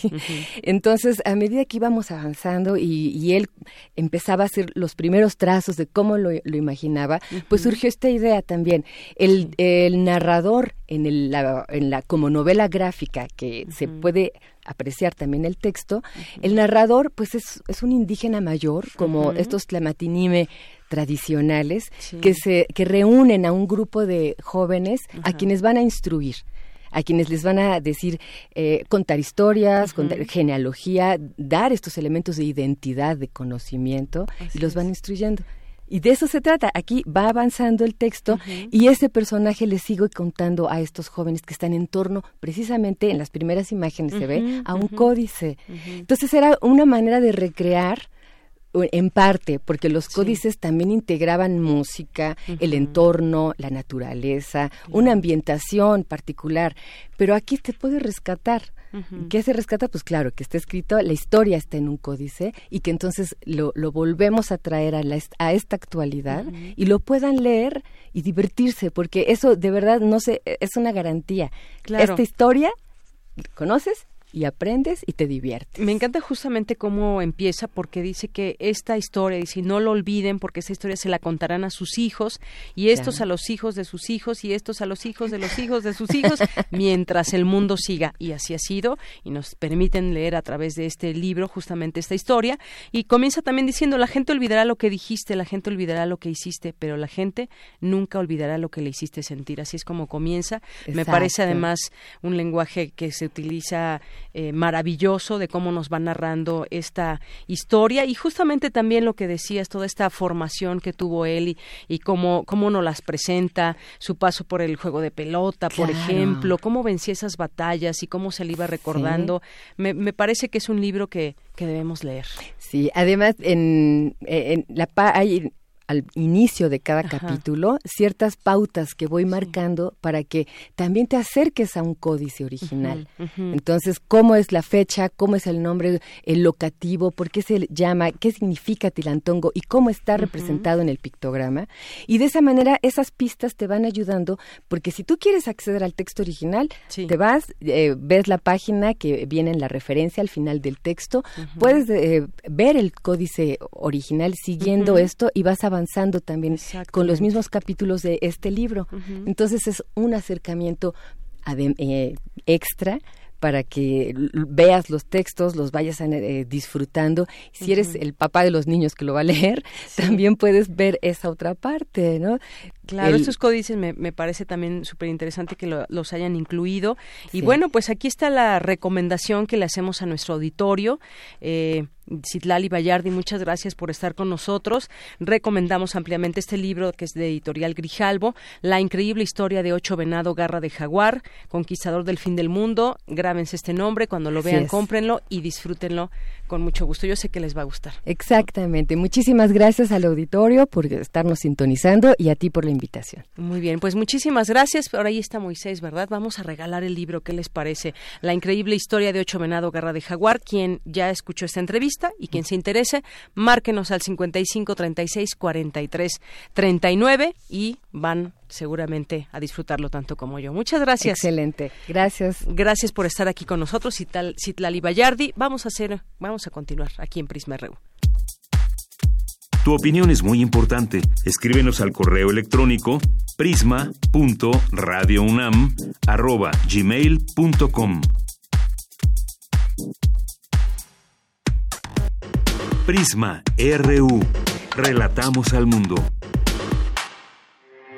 Speaker 18: Entonces, a medida que íbamos avanzando y, él empezaba a hacer los primeros trazos de cómo lo, imaginaba, pues surgió esta idea también. El, el narrador en, el, la, en la como novela gráfica que se puede apreciar también el texto, el narrador pues es, es, un indígena mayor, como estos tlamatinime tradicionales, que, se, que reúnen a un grupo de jóvenes a quienes van a instruir a quienes les van a decir, eh, contar historias, contar genealogía, dar estos elementos de identidad, de conocimiento, y los van instruyendo. Y de eso se trata. Aquí va avanzando el texto y ese personaje le sigue contando a estos jóvenes que están en torno, precisamente en las primeras imágenes se ve, a un códice. Entonces era una manera de recrear en parte, porque los códices también integraban música, el entorno, la naturaleza, una ambientación particular, pero aquí te puede rescatar. ¿Qué se rescata? Pues claro, que está escrito, la historia está en un códice y que entonces lo, lo volvemos a traer a, la, a esta actualidad y lo puedan leer y divertirse, porque eso de verdad no sé, es una garantía. Esta historia, ¿conoces? Y aprendes y te diviertes.
Speaker 1: Me encanta justamente cómo empieza porque dice que esta historia, y si no lo olviden porque esta historia se la contarán a sus hijos y estos a los hijos de sus hijos y estos a los hijos de los hijos de sus hijos mientras el mundo siga. Y así ha sido y nos permiten leer a través de este libro justamente esta historia. Y comienza también diciendo, la gente olvidará lo que dijiste, la gente olvidará lo que hiciste, pero la gente nunca olvidará lo que le hiciste sentir. Así es como comienza. Me parece además un lenguaje que se utiliza eh, maravilloso de cómo nos va narrando esta historia y justamente también lo que decías, toda esta formación que tuvo él y, cómo, cómo nos las presenta, su paso por el juego de pelota, por ejemplo, cómo vencía esas batallas y cómo se le iba recordando. Me, me, parece que es un libro que, que debemos leer.
Speaker 18: Sí, además en, en la hay al inicio de cada capítulo ciertas pautas que voy marcando para que también te acerques a un códice original. Entonces, ¿cómo es la fecha? ¿Cómo es el nombre, el locativo? ¿Por qué se llama? ¿Qué significa Tilantongo? ¿Y cómo está representado en el pictograma? Y de esa manera, esas pistas te van ayudando, porque si tú quieres acceder al texto original, te vas, eh, ves la página que viene en la referencia al final del texto, puedes eh, ver el códice original siguiendo esto y vas a avanzando también con los mismos capítulos de este libro. Entonces es un acercamiento eh, extra para que veas los textos, los vayas eh, disfrutando. Si eres el papá de los niños que lo va a leer, también puedes ver esa otra parte, ¿no?
Speaker 1: Claro, estos códices me, me parece también súper interesante que los hayan incluido. Y bueno, pues aquí está la recomendación que le hacemos a nuestro auditorio. Eh, Citlali Bayardi, muchas gracias por estar con nosotros. Recomendamos ampliamente este libro que es de editorial Grijalbo, La increíble historia de Ocho Venado Garra de Jaguar, conquistador del fin del mundo. Grábense este nombre, cuando lo vean, cómprenlo y disfrútenlo con mucho gusto. Yo sé que les va a gustar.
Speaker 18: Exactamente. Muchísimas gracias al auditorio por estarnos sintonizando y a ti por la invitación.
Speaker 1: Muy bien, pues muchísimas gracias. Por ahí está Moisés, ¿verdad? Vamos a regalar el libro. ¿Qué les parece? La increíble historia de Ocho Venado Garra de Jaguar. Quien ya escuchó esta entrevista y quien se interese, márquenos al 55 36 43 39 y van seguramente a disfrutarlo tanto como yo. Muchas gracias.
Speaker 18: Excelente. Gracias.
Speaker 1: Gracias por estar aquí con nosotros, Citlali Bayardi. Vamos a hacer, vamos a continuar aquí en Prisma RU.
Speaker 2: Tu opinión es muy importante. Escríbenos al correo electrónico prisma.radiounam@gmail.com. Prisma RU. Relatamos al mundo.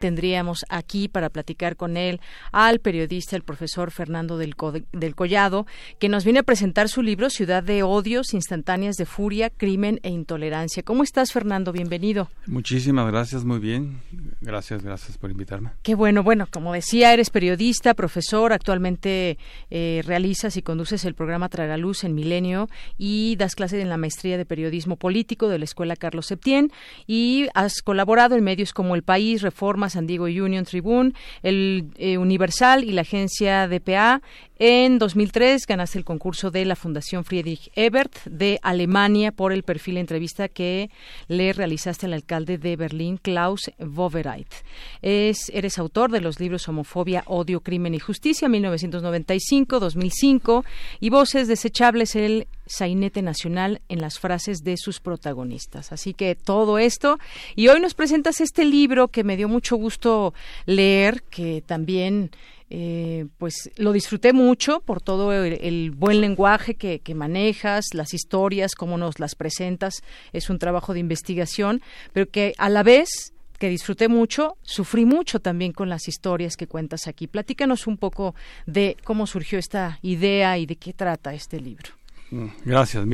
Speaker 1: tendríamos aquí para platicar con él al periodista, el profesor Fernando del, del, Collado, que nos viene a presentar su libro Ciudad de Odios, Instantáneas de Furia, Crimen e Intolerancia. ¿Cómo estás, Fernando? Bienvenido.
Speaker 19: Muchísimas gracias, muy bien. Gracias, gracias por invitarme.
Speaker 1: Qué bueno, bueno, como decía, eres periodista, profesor, actualmente eh, realizas y conduces el programa Tragaluz en Milenio y das clases en la maestría de periodismo político de la Escuela Carlos Septién y has colaborado en medios como El País, Reforma, San Diego Union Tribune, el eh, Universal y la agencia DPA. En 2003 ganaste el concurso de la Fundación Friedrich Ebert de Alemania por el perfil de entrevista que le realizaste al alcalde de Berlín, Klaus Wowereit. Es, eres autor de los libros Homofobia, Odio, Crimen y Justicia, 1995-2005 y Voces Desechables, el sainete nacional en las frases de sus protagonistas. Así que todo esto. Y hoy nos presentas este libro que me dio mucho gusto leer, que también eh, pues lo disfruté mucho por todo el, buen lenguaje que, manejas, las historias, cómo nos las presentas. Es un trabajo de investigación, pero que a la vez que disfruté mucho, sufrí mucho también con las historias que cuentas aquí. Platícanos un poco de cómo surgió esta idea y de qué trata este libro.
Speaker 19: Mm, gracias.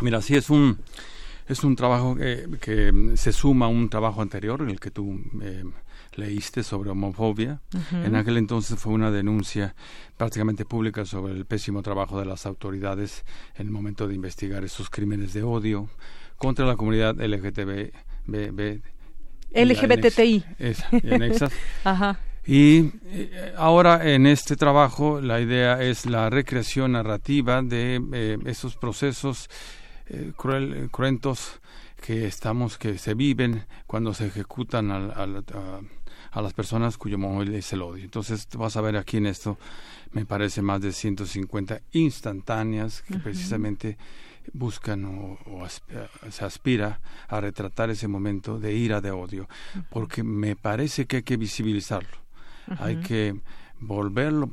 Speaker 19: Mira, sí es un es un trabajo que, se suma a un trabajo anterior en el que tú eh, leíste sobre homofobia. En aquel entonces fue una denuncia prácticamente pública sobre el pésimo trabajo de las autoridades en el momento de investigar esos crímenes de odio contra la comunidad LGTB.
Speaker 1: LGBTI.
Speaker 19: Ajá. Y eh, ahora en este trabajo la idea es la recreación narrativa de eh, esos procesos eh, cruentos que estamos que se viven cuando se ejecutan a, a, las personas cuyo móvil es el odio. Entonces vas a ver aquí en esto me parece más de 150 instantáneas que precisamente buscan o, se aspira a retratar ese momento de ira, de odio, porque me parece que hay que visibilizarlo hay que volverlo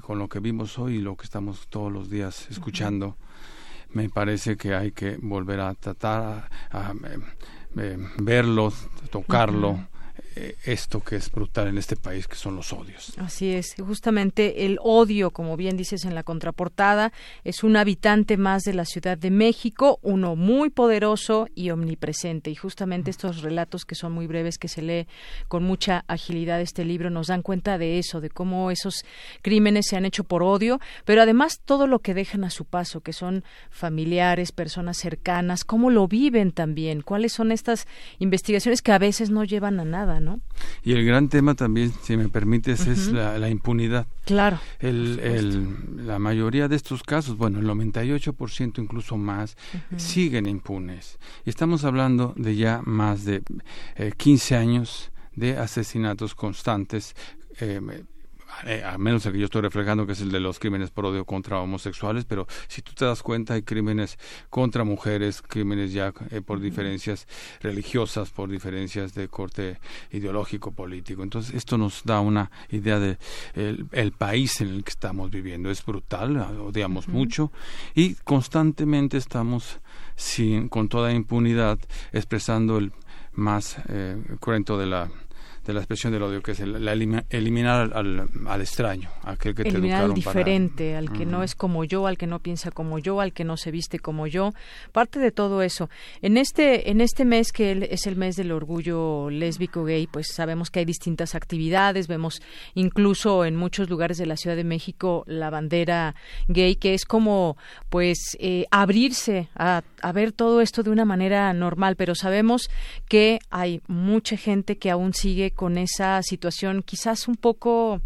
Speaker 19: con lo que vimos hoy y lo que estamos todos los días escuchando. Me parece que hay que volver a tratar a, eh, eh, verlo, tocarlo. Eh, esto que es brutal en este país, que son los odios.
Speaker 1: Así es, justamente el odio, como bien dices en la contraportada, es un habitante más de la Ciudad de México, uno muy poderoso y omnipresente. Y justamente estos relatos que son muy breves, que se lee con mucha agilidad este libro, nos dan cuenta de eso, de cómo esos crímenes se han hecho por odio, pero además todo lo que dejan a su paso, que son familiares, personas cercanas, cómo lo viven también, cuáles son estas investigaciones que a veces no llevan a nada.
Speaker 19: Y el gran tema también, si me permites, es la, impunidad.
Speaker 1: Claro.
Speaker 19: El, la mayoría de estos casos, bueno, el 98% incluso más, siguen impunes. Y estamos hablando de ya más de 15 eh, años de asesinatos constantes. Eh, eh, a menos el que yo estoy reflejando, que es el de los crímenes por odio contra homosexuales, pero si tú te das cuenta, hay crímenes contra mujeres, crímenes ya eh, por diferencias religiosas, por diferencias de corte ideológico, político. Entonces, esto nos da una idea de el, país en el que estamos viviendo. Es brutal, odiamos mucho y constantemente estamos sin, con toda impunidad expresando el más eh, cruento de la de la expresión del odio, que es el, eliminar al, al, extraño, aquel que
Speaker 1: eliminar
Speaker 19: te
Speaker 1: al diferente, al que no es como yo, al que no piensa como yo, al que no se viste como yo, parte de todo eso. En este en este mes que es el mes del orgullo lésbico gay, pues sabemos que hay distintas actividades, vemos incluso en muchos lugares de la Ciudad de México la bandera gay, que es como pues eh, abrirse a, a ver todo esto de una manera normal, pero sabemos que hay mucha gente que aún sigue con esa situación quizás un poco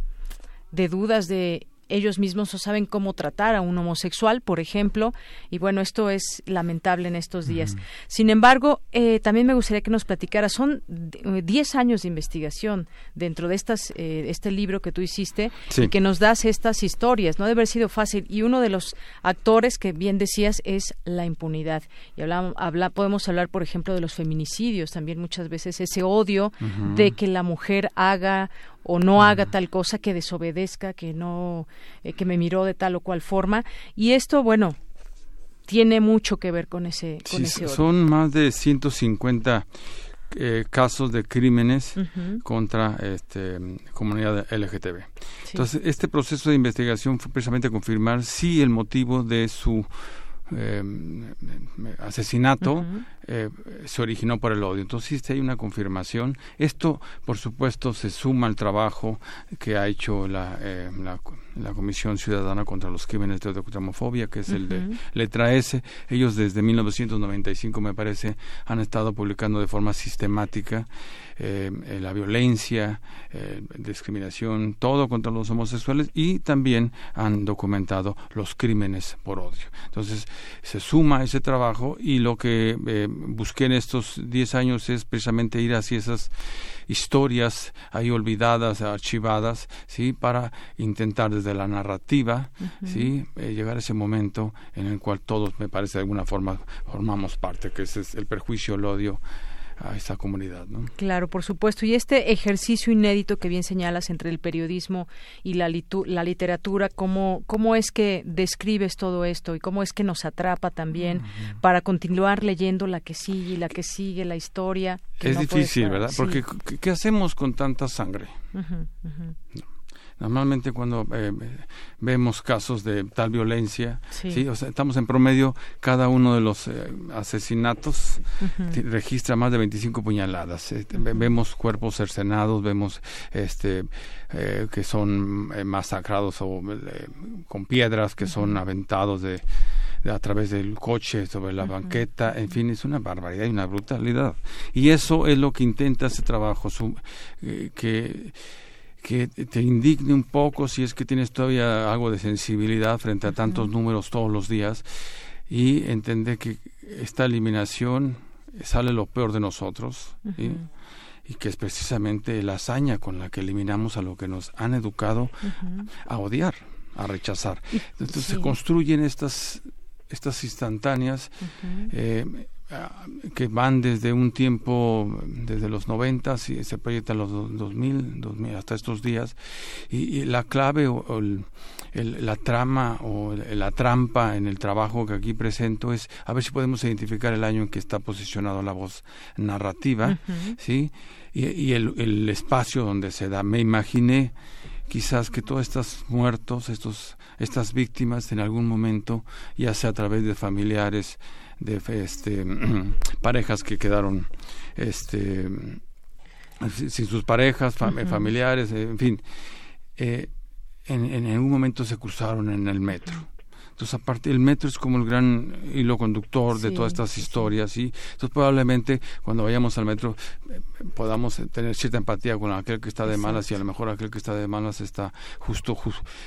Speaker 1: de dudas de ellos mismos no saben cómo tratar a un homosexual, por ejemplo, y bueno, esto es lamentable en estos días. Sin embargo, eh, también me gustaría que nos platicara, son 10 eh, años de investigación dentro de estas, eh, este libro que tú hiciste y que nos das estas historias, no debe haber sido fácil, y uno de los actores que bien decías es la impunidad. Y hablamos, habla, podemos hablar, por ejemplo, de los feminicidios, también muchas veces ese odio de que la mujer haga o no haga tal cosa que desobedezca, que no, eh, que me miró de tal o cual forma. Y esto, bueno, tiene mucho que ver con ese, con ese
Speaker 19: Son más de 150 eh, casos de crímenes contra este, comunidad LGTB. Entonces, este proceso de investigación fue precisamente confirmar si el motivo de su eh, asesinato eh, se originó por el odio. Entonces sí hay una confirmación. Esto, por supuesto, se suma al trabajo que ha hecho la, eh, la, Comisión Ciudadana contra los Crímenes de Homofobia, que es el de Letra S. Ellos desde 1995, me parece, han estado publicando de forma sistemática eh, la violencia, discriminación, todo contra los homosexuales y también han documentado los crímenes por odio. Entonces se suma ese trabajo y lo que busqué en estos 10 años es precisamente ir hacia esas historias ahí olvidadas, archivadas, ¿sí? Para intentar desde la narrativa, ¿sí? Eh, llegar a ese momento en el cual todos, me parece, de alguna forma formamos parte, que es el perjuicio, el odio, a esa comunidad. ¿no?
Speaker 1: Claro, por supuesto. Y este ejercicio inédito que bien señalas entre el periodismo y la, la literatura, ¿cómo, ¿cómo es que describes todo esto y cómo es que nos atrapa también para continuar leyendo la que sigue y la que sigue, la historia?
Speaker 19: es difícil, ¿verdad? Porque ¿qué hacemos con tanta sangre? Normalmente cuando eh, vemos casos de tal violencia, sí. O sea, estamos en promedio, cada uno de los eh, asesinatos registra más de 25 puñaladas. Este, vemos cuerpos cercenados, vemos este eh, que son masacrados o con piedras que son aventados de, a través del coche sobre la banqueta, en fin, es una barbaridad y una brutalidad. Y eso es lo que intenta ese trabajo, que que te indigne un poco si es que tienes todavía algo de sensibilidad frente a tantos números todos los días y entender que esta eliminación sale lo peor de nosotros y que es precisamente la hazaña con la que eliminamos a lo que nos han educado a odiar, a rechazar. Entonces se construyen estas estas instantáneas que van desde un tiempo, desde los 90 y se proyectan los 2000, 2000 hasta estos días, y, la clave o, la trama o la trampa en el trabajo que aquí presento es a ver si podemos identificar el año en que está posicionado la voz narrativa, ¿sí? Y, el, el espacio donde se da. Me imaginé quizás que todos estos muertos, estos, estas víctimas en algún momento, ya sea a través de familiares, de este, parejas que quedaron este, sin sus parejas, familiares, en fin, eh, en, en algún momento se cruzaron en el metro Entonces, aparte, el metro es como el gran hilo conductor de todas estas historias, y entonces probablemente cuando vayamos al metro eh, podamos tener cierta empatía con aquel que está de malas y a lo mejor aquel que está de malas está justo,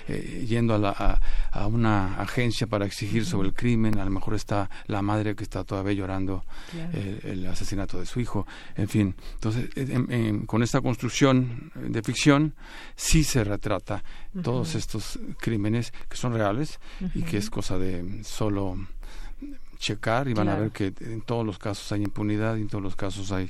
Speaker 19: eh, yendo a, la, a, una agencia para exigir sobre el crimen, a lo mejor está la madre que está todavía llorando el, asesinato de su hijo, en fin. Entonces, con esta construcción de ficción, sí se retrata todos estos crímenes que son reales y que es cosa de solo checar y van a ver que en todos los casos hay impunidad y en todos los casos hay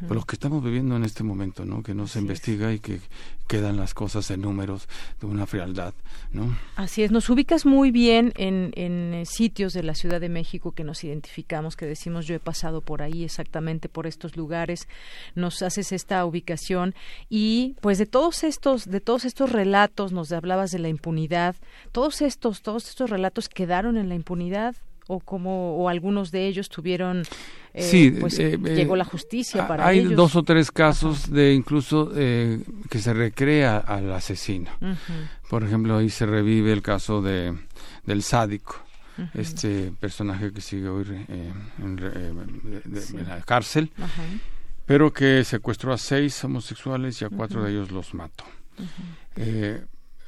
Speaker 19: pues, lo que estamos viviendo en este momento, ¿no? Que no se investiga y que quedan las cosas en números de una frialdad, ¿no?
Speaker 1: Así es, nos ubicas muy bien en, en eh, sitios de la Ciudad de México que nos identificamos, que decimos yo he pasado por ahí exactamente por estos lugares, nos haces esta ubicación y pues de todos estos de todos estos relatos nos hablabas de la impunidad, todos estos todos estos relatos quedaron en la impunidad o como o algunos de ellos tuvieron eh,
Speaker 19: sí,
Speaker 1: pues
Speaker 19: eh,
Speaker 1: llegó
Speaker 19: eh,
Speaker 1: la justicia para
Speaker 19: hay
Speaker 1: ellos.
Speaker 19: dos o tres casos de incluso que se recrea al asesino. Por ejemplo ahí se revive el caso de del sádico este personaje que sigue hoy en, la cárcel pero que secuestró a seis homosexuales y a cuatro de ellos los mató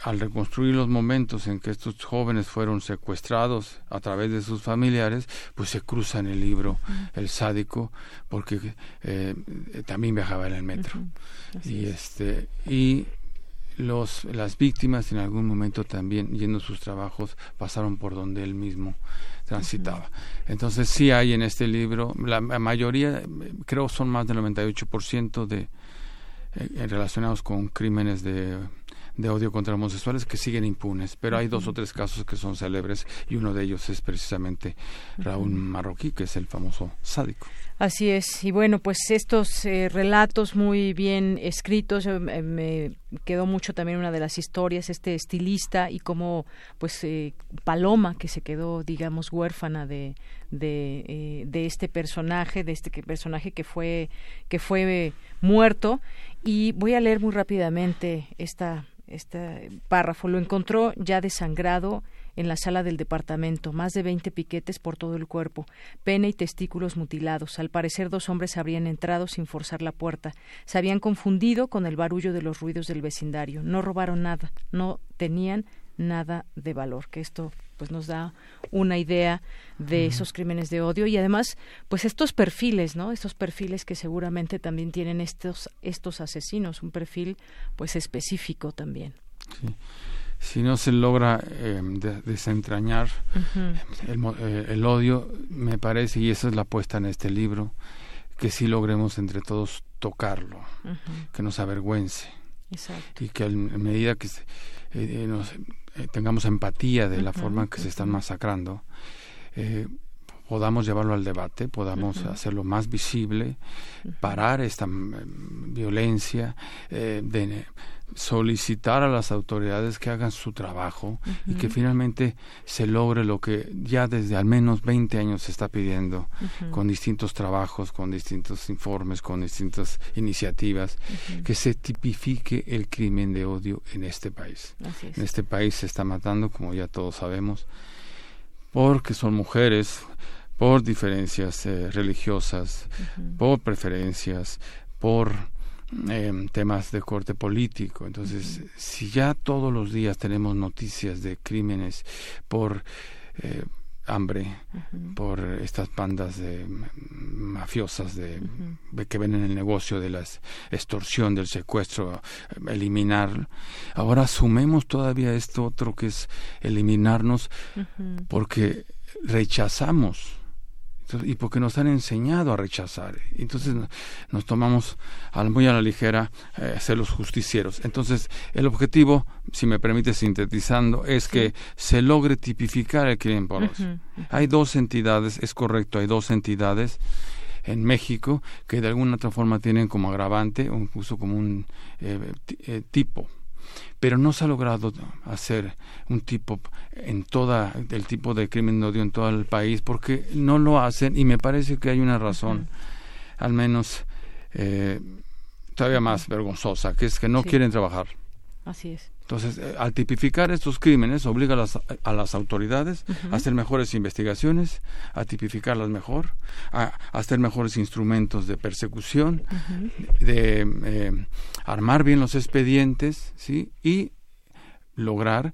Speaker 19: al reconstruir los momentos en que estos jóvenes fueron secuestrados a través de sus familiares, pues se cruza en el libro El sádico, porque eh, también viajaba en el metro. Y este y los las víctimas en algún momento también yendo a sus trabajos pasaron por donde él mismo transitaba. Entonces sí hay en este libro, la, mayoría, creo son más del 98% de eh, relacionados con crímenes de de odio contra homosexuales que siguen impunes, pero hay dos o tres casos que son célebres y uno de ellos es precisamente Raúl Marroquí, que es el famoso sádico.
Speaker 1: Así es, y bueno, pues estos eh, relatos muy bien escritos, eh, me quedó mucho también una de las historias, este estilista y como pues eh, Paloma, que se quedó, digamos, huérfana de, de, de este personaje, de este personaje que fue, que fue muerto, y voy a leer muy rápidamente esta este párrafo. Lo encontró ya desangrado en la sala del departamento, más de veinte piquetes por todo el cuerpo, pene y testículos mutilados. Al parecer dos hombres habrían entrado sin forzar la puerta. Se habían confundido con el barullo de los ruidos del vecindario. No robaron nada, no tenían nada de valor. Que esto pues nos da una idea de esos crímenes de odio y además pues estos perfiles no estos perfiles que seguramente también tienen estos estos asesinos un perfil pues específico también.
Speaker 19: Si no se logra eh, desentrañar eh, el, odio me parece y esa es la apuesta en este libro que sí logremos entre todos tocarlo que nos avergüence. Y que a medida que eh, nos eh, tengamos empatía de la forma en que se están masacrando, eh, podamos llevarlo al debate, podamos hacerlo más visible, parar esta mm, violencia, eh, de solicitar a las autoridades que hagan su trabajo y que finalmente se logre lo que ya desde al menos 20 años se está pidiendo con distintos trabajos, con distintos informes, con distintas iniciativas, que se tipifique el crimen de odio en este país. En este país se está matando, como ya todos sabemos, porque son mujeres, por diferencias eh, religiosas, por preferencias, por em, temas de corte político. Entonces, si ya todos los días tenemos noticias de crímenes por eh, hambre, por estas bandas de mafiosas de, que ven en el negocio de la extorsión, del secuestro, eliminar. Ahora sumemos todavía esto otro que es eliminarnos porque rechazamos y porque nos han enseñado a rechazar. Entonces nos tomamos muy a la ligera eh, ser los justicieros. Entonces el objetivo, si me permite sintetizando, es que se logre tipificar el crimen por Hay dos entidades, es correcto, hay dos entidades en México que de alguna otra forma tienen como agravante o incluso como un eh, eh, tipo pero no se ha logrado hacer un tipo en toda el tipo de crimen de odio en todo el país porque no lo hacen y me parece que hay una razón al menos eh, todavía más vergonzosa que es que no quieren trabajar.
Speaker 1: Así es.
Speaker 19: Entonces, eh, al tipificar estos crímenes, obliga a las, a las autoridades a hacer mejores investigaciones, a tipificarlas mejor, a, hacer mejores instrumentos de persecución, de eh, armar bien los expedientes, ¿sí? Y lograr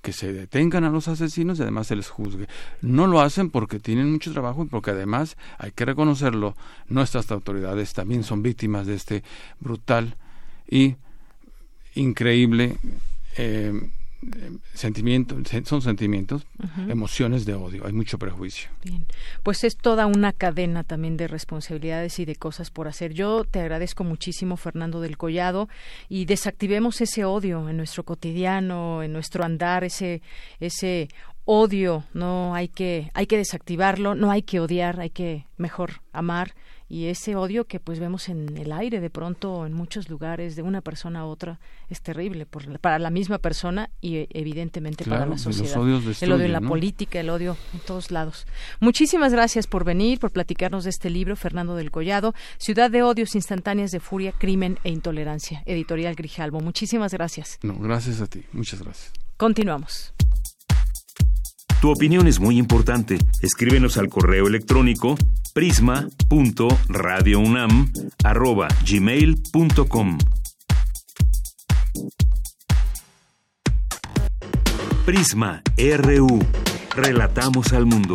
Speaker 19: que se detengan a los asesinos y además se les juzgue. No lo hacen porque tienen mucho trabajo y porque además, hay que reconocerlo, nuestras autoridades también son víctimas de este brutal y increíble eh, sentimiento, son sentimientos, emociones de odio, hay mucho prejuicio.
Speaker 1: Bien, pues es toda una cadena también de responsabilidades y de cosas por hacer. Yo te agradezco muchísimo, Fernando del Collado, y desactivemos ese odio en nuestro cotidiano, en nuestro andar, ese, ese odio, no hay que, hay que desactivarlo, no hay que odiar, hay que mejor amar y ese odio que pues vemos en el aire de pronto en muchos lugares de una persona a otra es terrible por, para la misma persona y e, evidentemente para la sociedad. el odio en la política, el odio en todos lados. Muchísimas gracias por venir, por platicarnos de este libro, Fernando del Collado, Ciudad de odios instantáneas de furia, crimen e intolerancia, editorial Grijalbo. Muchísimas gracias.
Speaker 19: No, gracias a ti. Muchas gracias.
Speaker 1: Continuamos.
Speaker 2: Tu opinión es muy importante. Escríbenos al correo electrónico prisma.radiounam@gmail.com. Prisma RU. Relatamos al mundo.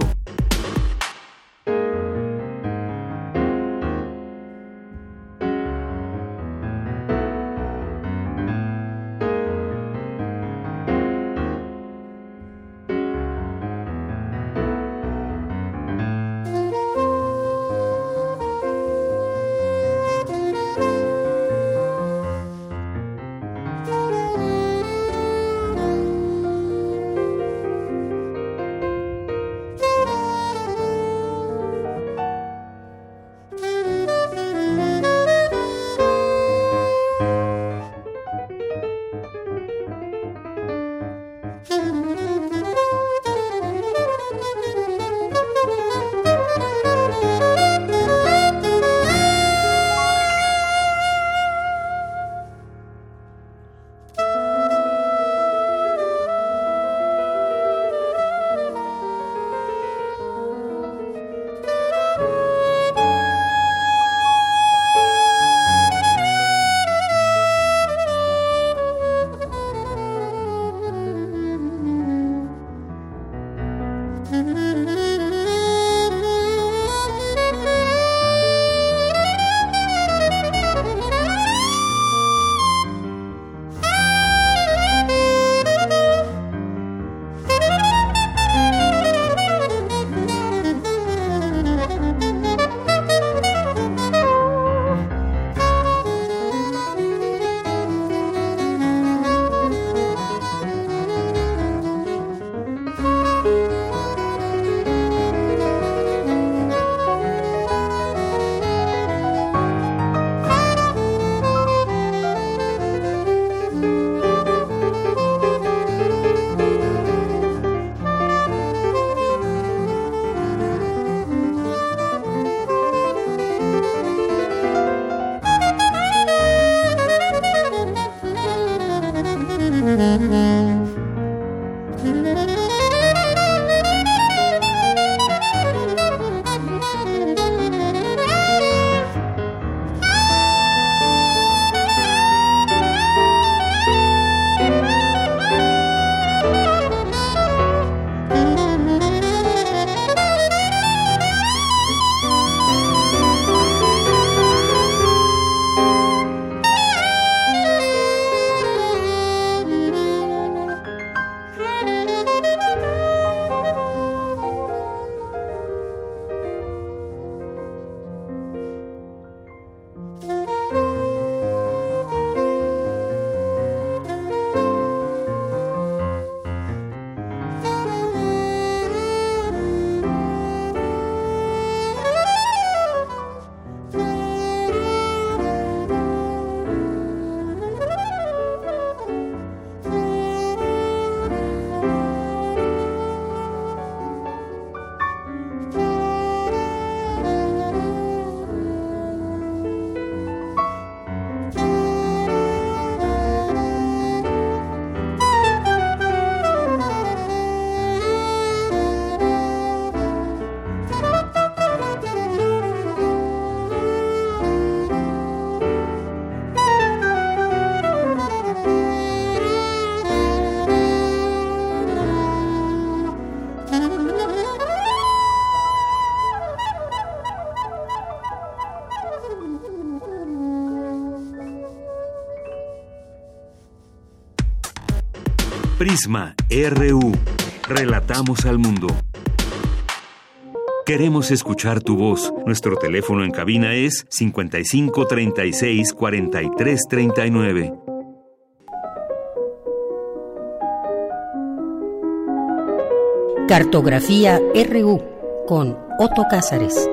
Speaker 2: Prisma RU. Relatamos al mundo. Queremos escuchar tu voz. Nuestro teléfono en cabina es 55 36 43 39.
Speaker 10: Cartografía RU con Otto Cázares.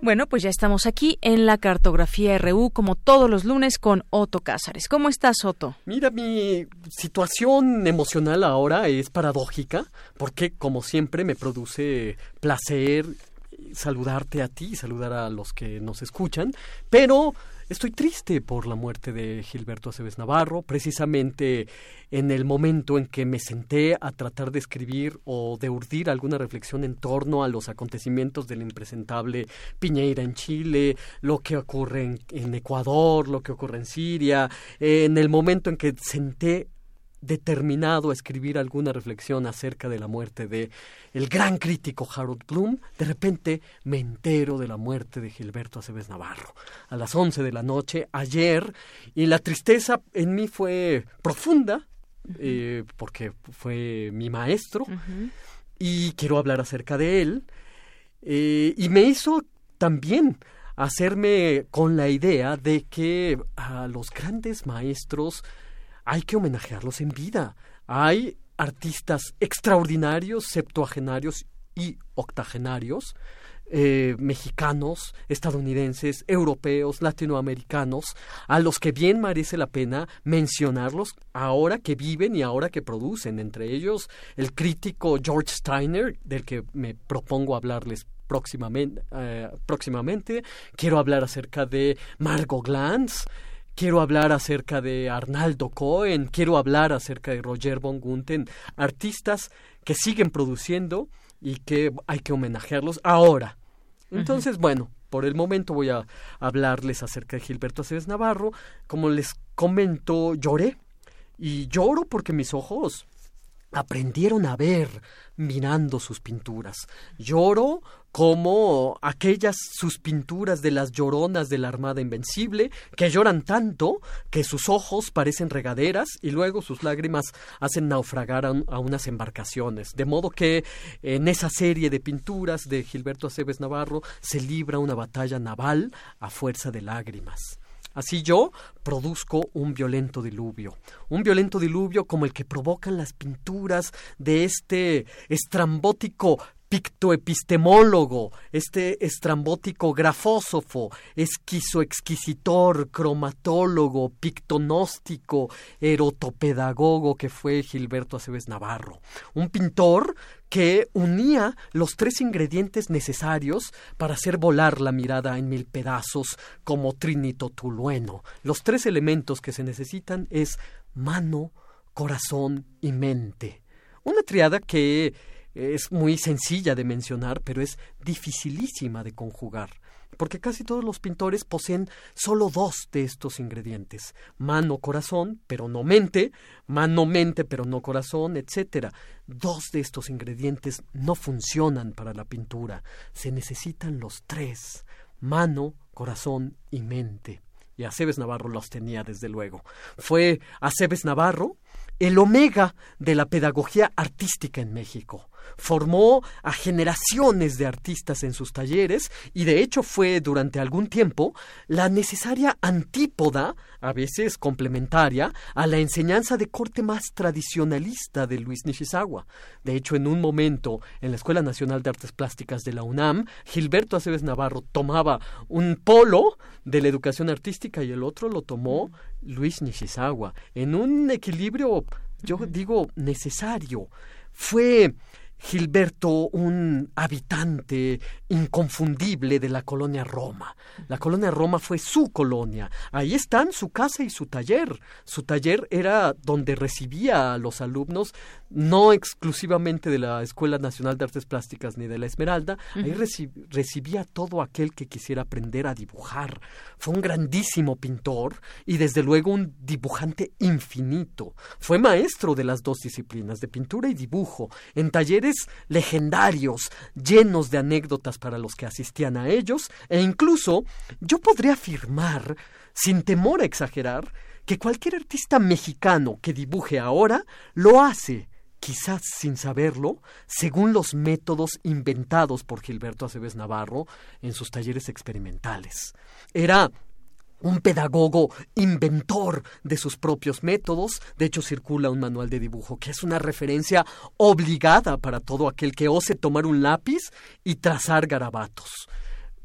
Speaker 1: Bueno, pues ya estamos aquí en la cartografía RU como todos los lunes con Otto Cázares. ¿Cómo estás, Otto?
Speaker 20: Mira, mi situación emocional ahora es paradójica porque, como siempre, me produce placer saludarte a ti saludar a los que nos escuchan, pero Estoy triste por la muerte de Gilberto Aceves Navarro, precisamente en el momento en que me senté a tratar de escribir o de urdir alguna reflexión en torno a los acontecimientos del impresentable Piñeira en Chile, lo que ocurre en, Ecuador, lo que ocurre en Siria, en el momento en que senté determinado a escribir alguna reflexión acerca de la muerte de el gran crítico Harold Bloom, de repente me entero de la muerte de Gilberto Aceves Navarro a las 11 de la noche ayer y la tristeza en mí fue profunda eh, porque fue mi maestro y quiero hablar acerca de él eh, y me hizo también hacerme con la idea de que a los grandes maestros hay que homenajearlos en vida. Hay artistas extraordinarios, septuagenarios y octogenarios, eh, mexicanos, estadounidenses, europeos, latinoamericanos, a los que bien merece la pena mencionarlos ahora que viven y ahora que producen. Entre ellos, el crítico George Steiner, del que me propongo hablarles próximamente. Eh, próximamente. Quiero hablar acerca de Margot Glantz, quiero hablar acerca de Arnaldo Cohen, quiero hablar acerca de Roger von Gunten, artistas que siguen produciendo y que hay que homenajearlos ahora. Entonces, bueno, por el momento voy a hablarles acerca de Gilberto Aceves Navarro. Como les comento, lloré. Y lloro porque mis ojos aprendieron a ver mirando sus pinturas. Lloro como aquellas sus pinturas de las lloronas de la Armada Invencible, que lloran tanto que sus ojos parecen regaderas y luego sus lágrimas hacen naufragar a, unas embarcaciones. De modo que en esa serie de pinturas de Gilberto Aceves Navarro se libra una batalla naval a fuerza de lágrimas. Así yo produzco un violento diluvio, un violento diluvio como el que provocan las pinturas de este estrambótico pictoepistemólogo, este estrambótico grafósofo, esquizoexquisitor, cromatólogo, pictonóstico, erotopedagogo que fue Gilberto Aceves Navarro. Un pintor que unía los tres ingredientes necesarios para hacer volar la mirada en mil pedazos como Trinito Tulueno. Los tres elementos que se necesitan es mano, corazón y mente. Una triada que es muy sencilla de mencionar, pero es dificilísima de conjugar porque casi todos los pintores poseen solo dos de estos ingredientes mano corazón pero no mente mano mente pero no corazón etc. dos de estos ingredientes no funcionan para la pintura. Se necesitan los tres mano corazón y mente. Y Aceves Navarro los tenía desde luego. Fue Aceves Navarro el omega de la pedagogía artística en México formó a generaciones de artistas en sus talleres y de hecho fue durante algún tiempo la necesaria antípoda, a veces complementaria, a la enseñanza de corte más tradicionalista de Luis Nishizawa. De hecho, en un momento en la Escuela Nacional de Artes Plásticas de la UNAM, Gilberto Aceves Navarro tomaba un polo de la educación artística y el otro lo tomó Luis Nishizawa, en un equilibrio, yo digo, necesario. Fue Gilberto, un habitante inconfundible de la colonia Roma. La colonia Roma fue su colonia. Ahí están su casa y su taller. Su taller era donde recibía a los alumnos, no exclusivamente de la Escuela Nacional de Artes Plásticas ni de la Esmeralda. Ahí recibía a todo aquel que quisiera aprender a dibujar. Fue un grandísimo pintor y desde luego un dibujante infinito. Fue maestro de las dos disciplinas, de pintura y dibujo, en talleres legendarios, llenos de anécdotas para los que asistían a ellos, e incluso yo podría afirmar, sin temor a exagerar, que cualquier artista mexicano que dibuje ahora lo hace, quizás sin saberlo, según los métodos inventados por Gilberto Aceves Navarro en sus talleres experimentales. Era un pedagogo inventor de sus propios métodos. De hecho, circula un manual de dibujo que es una referencia obligada para todo aquel que ose tomar un lápiz y trazar garabatos.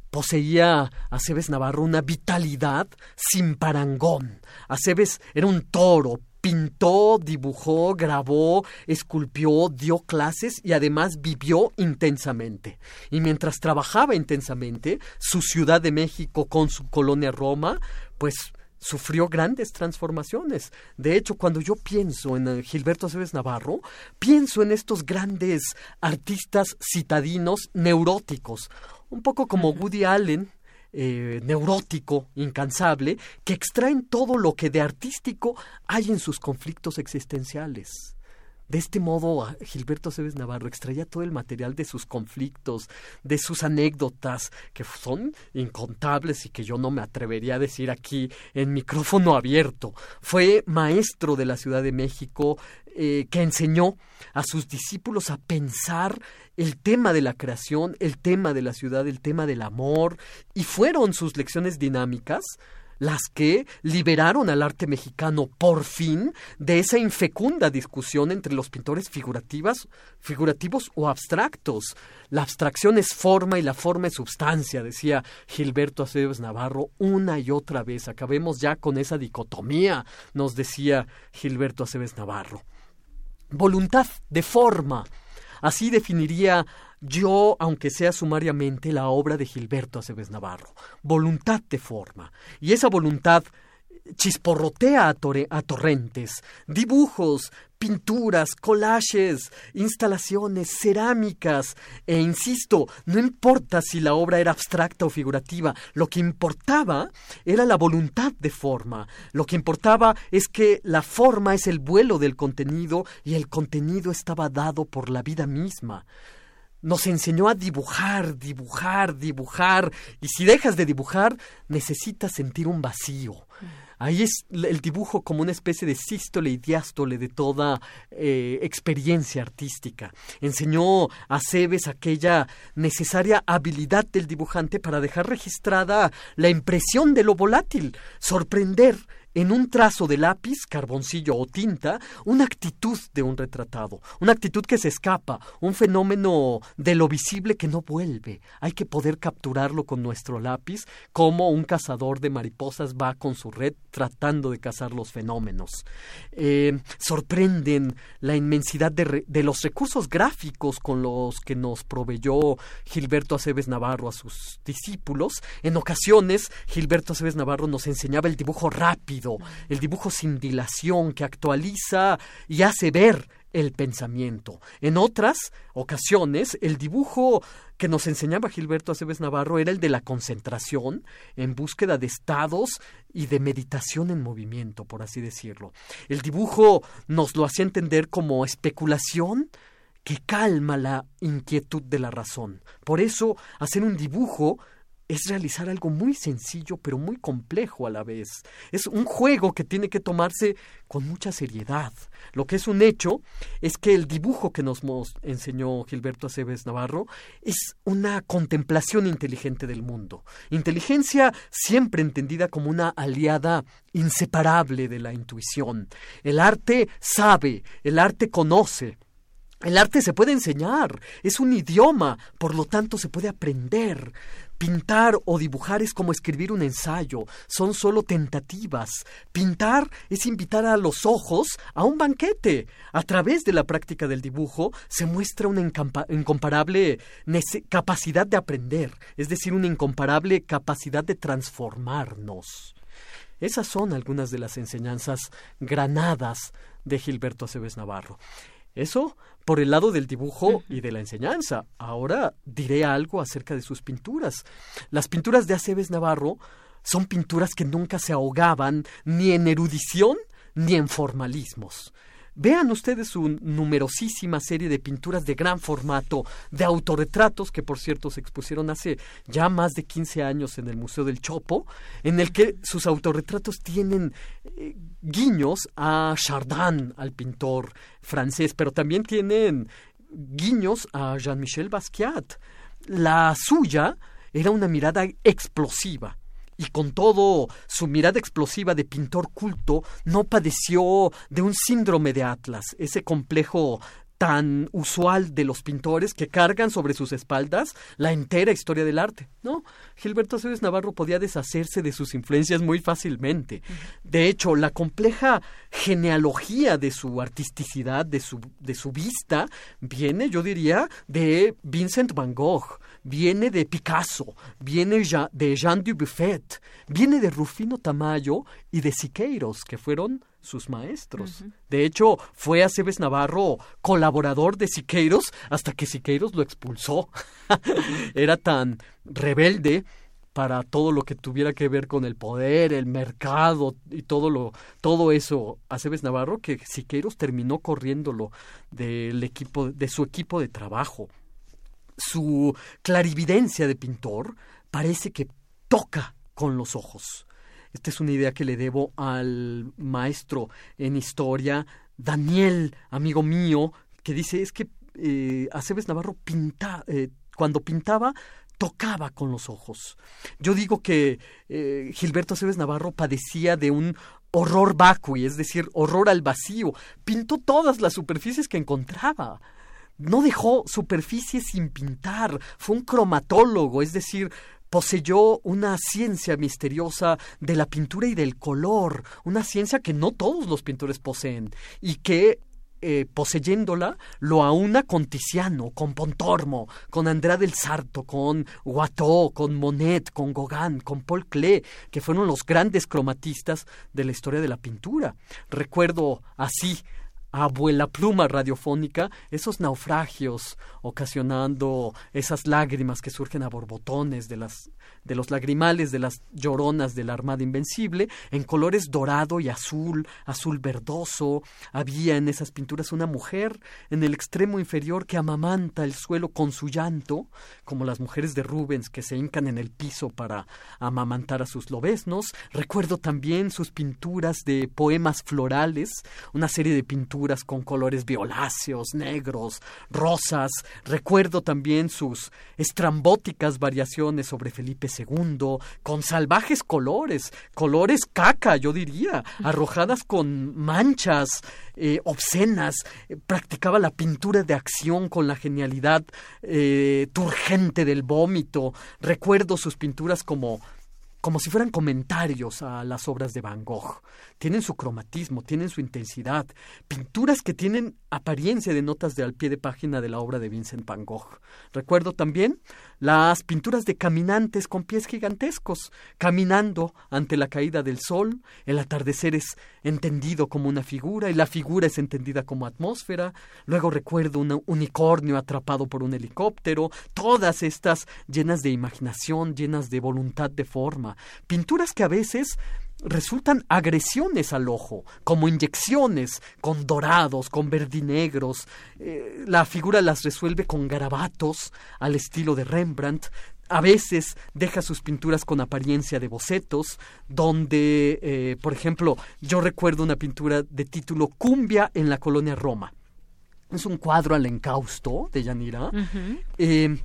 Speaker 20: Poseía Aceves Navarro una vitalidad sin parangón. Aceves era un toro pintó, dibujó, grabó, esculpió, dio clases y además vivió intensamente. Y mientras trabajaba intensamente, su Ciudad de México con su colonia Roma, pues sufrió grandes transformaciones. De hecho, cuando yo pienso en Gilberto Aceves Navarro, pienso en estos grandes artistas citadinos neuróticos, un poco como Woody Allen, eh, neurótico, incansable, que extraen todo lo que de artístico hay en sus conflictos existenciales. De este modo, Gilberto Aceves Navarro extraía todo el material de sus conflictos, de sus anécdotas, que son incontables y que yo no me atrevería a decir aquí en micrófono abierto. Fue maestro de la Ciudad de México eh, que enseñó a sus discípulos a pensar el tema de la creación, el tema de la ciudad, el tema del amor, y fueron sus lecciones dinámicas las que liberaron al arte mexicano por fin de esa infecunda discusión entre los pintores figurativas, figurativos o abstractos. La abstracción es forma y la forma es substancia, decía Gilberto Aceves Navarro una y otra vez. Acabemos ya con esa dicotomía, nos decía Gilberto Aceves Navarro. Voluntad de forma. Así definiría yo, aunque sea sumariamente, la obra de Gilberto Aceves Navarro. Voluntad de forma. Y esa voluntad chisporrotea a, a torrentes, dibujos, pinturas, collages, instalaciones, cerámicas. E insisto, no importa si la obra era abstracta o figurativa, lo que importaba era la voluntad de forma. Lo que importaba es que la forma es el vuelo del contenido y el contenido estaba dado por la vida misma nos enseñó a dibujar, dibujar, dibujar, y si dejas de dibujar, necesitas sentir un vacío. Ahí es el dibujo como una especie de sístole y diástole de toda eh, experiencia artística. Enseñó a Cebes aquella necesaria habilidad del dibujante para dejar registrada la impresión de lo volátil, sorprender en un trazo de lápiz, carboncillo o tinta, una actitud de un retratado, una actitud que se escapa, un fenómeno de lo visible que no vuelve. Hay que poder capturarlo con nuestro lápiz, como un cazador de mariposas va con su red tratando de cazar los fenómenos. Eh, sorprenden la inmensidad de, de, los recursos gráficos con los que nos proveyó Gilberto Aceves Navarro a sus discípulos. En ocasiones, Gilberto Aceves Navarro nos enseñaba el dibujo rápido, el dibujo sin dilación que actualiza y hace ver el pensamiento. En otras ocasiones, el dibujo que nos enseñaba Gilberto Aceves Navarro era el de la concentración en búsqueda de estados y de meditación en movimiento, por así decirlo. El dibujo nos lo hacía entender como especulación que calma la inquietud de la razón. Por eso, hacer un dibujo es realizar algo muy sencillo pero muy complejo a la vez. Es un juego que tiene que tomarse con mucha seriedad. Lo que es un hecho es que el dibujo que nos enseñó Gilberto Aceves Navarro es una contemplación inteligente del mundo. Inteligencia siempre entendida como una aliada inseparable de la intuición. El arte sabe, el arte conoce, el arte se puede enseñar, es un idioma, por lo tanto se puede aprender. Pintar o dibujar es como escribir un ensayo, son solo tentativas. Pintar es invitar a los ojos a un banquete. A través de la práctica del dibujo se muestra una incomparable capacidad de aprender, es decir, una incomparable capacidad de transformarnos. Esas son algunas de las enseñanzas granadas de Gilberto Aceves Navarro. Eso por el lado del dibujo y de la enseñanza. Ahora diré algo acerca de sus pinturas. Las pinturas de Aceves Navarro son pinturas que nunca se ahogaban ni en erudición ni en formalismos. Vean ustedes su numerosísima serie de pinturas de gran formato, de autorretratos, que por cierto se expusieron hace ya más de 15 años en el Museo del Chopo, en el que sus autorretratos tienen eh, guiños a Chardin, al pintor francés, pero también tienen guiños a Jean-Michel Basquiat. La suya era una mirada explosiva, y con todo su mirada explosiva de pintor culto, no padeció de un síndrome de Atlas, ese complejo tan usual de los pintores que cargan sobre sus espaldas la entera historia del arte. No, Gilberto Aceves Navarro podía deshacerse de sus influencias muy fácilmente. De hecho, la compleja genealogía de su artisticidad, de su, de su vista, viene, yo diría, de Vincent Van Gogh, viene de Picasso, viene de Jean Dubuffet, viene de Rufino Tamayo y de Siqueiros, que fueron sus maestros. De hecho, fue Aceves Navarro colaborador de Siqueiros hasta que Siqueiros lo expulsó. Era tan rebelde para todo lo que tuviera que ver con el poder, el mercado y todo lo todo eso Aceves Navarro que Siqueiros terminó corriéndolo del equipo de su equipo de trabajo su clarividencia de pintor parece que toca con los ojos. Esta es una idea que le debo al maestro en historia, Daniel, amigo mío, que dice es que eh, Aceves Navarro pinta, eh, cuando pintaba tocaba con los ojos. Yo digo que eh, Gilberto Aceves Navarro padecía de un horror vacui, es decir, horror al vacío. Pintó todas las superficies que encontraba no dejó superficie sin pintar, fue un cromatólogo, es decir, poseyó una ciencia misteriosa de la pintura y del color, una ciencia que no todos los pintores poseen y que eh, poseyéndola, lo aúna con Tiziano, con Pontormo, con Andrea del Sarto, con Watteau, con Monet, con Gauguin, con Paul Klee, que fueron los grandes cromatistas de la historia de la pintura. Recuerdo así abuela pluma radiofónica esos naufragios ocasionando esas lágrimas que surgen a borbotones de las de los lagrimales de las lloronas de la Armada Invencible, en colores dorado y azul, azul verdoso. Había en esas pinturas una mujer en el extremo inferior que amamanta el suelo con su llanto, como las mujeres de Rubens que se hincan en el piso para amamantar a sus lobesnos. Recuerdo también sus pinturas de poemas florales, una serie de pinturas con colores violáceos, negros, rosas. Recuerdo también sus estrambóticas variaciones sobre Felipe segundo, con salvajes colores, colores caca, yo diría, arrojadas con manchas eh, obscenas, eh, practicaba la pintura de acción con la genialidad eh, turgente del vómito. Recuerdo sus pinturas como como si fueran comentarios a las obras de Van Gogh. Tienen su cromatismo, tienen su intensidad, pinturas que tienen apariencia de notas de al pie de página de la obra de Vincent Van Gogh. Recuerdo también las pinturas de caminantes con pies gigantescos, caminando ante la caída del sol, el atardecer es entendido como una figura y la figura es entendida como atmósfera, luego recuerdo un unicornio atrapado por un helicóptero, todas estas llenas de imaginación, llenas de voluntad de forma, pinturas que a veces resultan agresiones al ojo, como inyecciones, con dorados, con verdinegros. Eh, la figura las resuelve con garabatos al estilo de Rembrandt. A veces deja sus pinturas con apariencia de bocetos, donde, eh, por ejemplo, yo recuerdo una pintura de título Cumbia en la colonia Roma. Es un cuadro al encausto de Yanira, eh,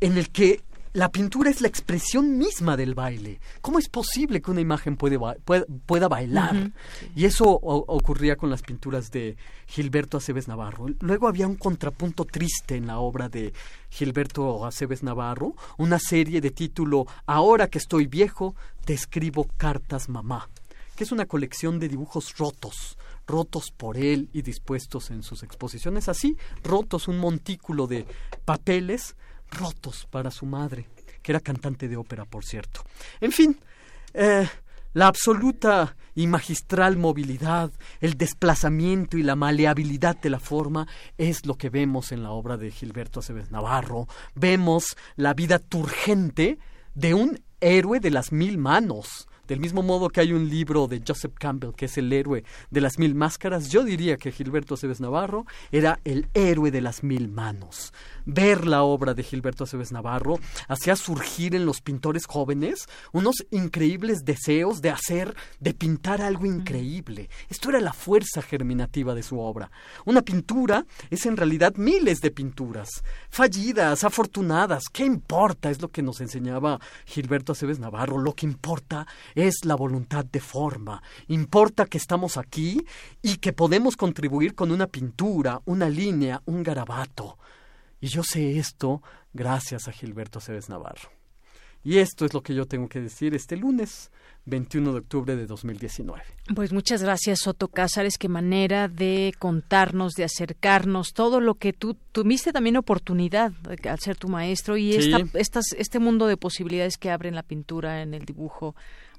Speaker 20: en el que la pintura es la expresión misma del baile. ¿Cómo es posible que una imagen puede pueda, bailar? Y eso ocurría con las pinturas de Gilberto Aceves Navarro. Luego había un contrapunto triste en la obra de Gilberto Aceves Navarro, una serie de título Ahora que estoy viejo, te escribo cartas mamá, que es una colección de dibujos rotos, rotos por él y dispuestos en sus exposiciones así, rotos, un montículo de papeles rotos para su madre, que era cantante de ópera, por cierto. En fin, eh, la absoluta y magistral movilidad, el desplazamiento y la maleabilidad de la forma es lo que vemos en la obra de Gilberto Aceves Navarro. Vemos la vida turgente de un héroe de las mil manos. Del mismo modo que hay un libro de Joseph Campbell que es el héroe de las mil máscaras, yo diría que Gilberto Aceves Navarro era el héroe de las mil manos ver la obra de Gilberto Aceves Navarro hacía surgir en los pintores jóvenes unos increíbles deseos de hacer, de pintar algo increíble. Esto era la fuerza germinativa de su obra. Una pintura es en realidad miles de pinturas, fallidas, afortunadas. ¿Qué importa? Es lo que nos enseñaba Gilberto Aceves Navarro. Lo que importa es la voluntad de forma. Importa que estamos aquí y que podemos contribuir con una pintura, una línea, un garabato. Y yo sé esto gracias a Gilberto Cebes Navarro. Y esto es lo que yo tengo que decir este lunes, 21 de octubre de 2019.
Speaker 1: Pues muchas gracias, Soto Cázares. Qué manera de contarnos, de acercarnos, todo lo que tú tuviste también oportunidad al ser tu maestro y este mundo de posibilidades que abren la pintura, en el dibujo.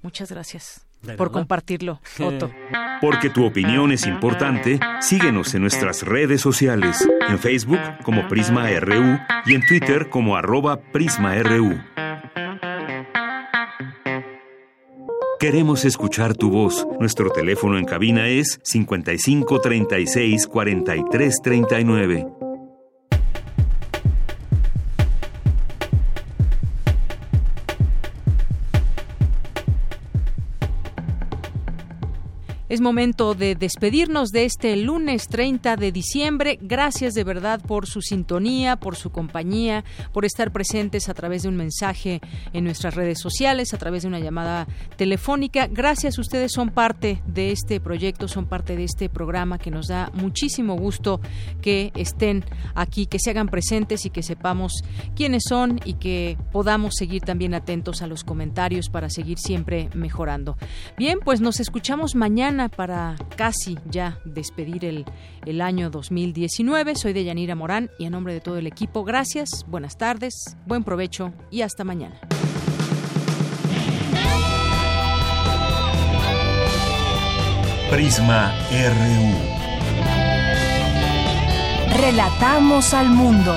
Speaker 1: Muchas gracias por compartirlo, Otto.
Speaker 2: Porque tu opinión es importante, síguenos en nuestras redes sociales, en Facebook como Prisma RU y en Twitter como arroba PrismaRU. Queremos escuchar tu voz. Nuestro teléfono en cabina es 55 36 43 39.
Speaker 1: Es momento de despedirnos de este lunes 30 de diciembre. Gracias de verdad por su sintonía, por su compañía, por estar presentes a través de un mensaje en nuestras redes sociales, a través de una llamada telefónica. Gracias, ustedes son parte de este proyecto, son parte de este programa que nos da muchísimo gusto que estén aquí, que se hagan presentes y que sepamos quiénes son y que podamos seguir también atentos a los comentarios para seguir siempre mejorando. Bien, pues nos escuchamos mañana para casi ya despedir el, el año 2019. Soy Deyanira Morán y en nombre de todo el equipo, gracias, buenas tardes, buen provecho y hasta mañana.
Speaker 2: Prisma RU.
Speaker 8: Relatamos al mundo.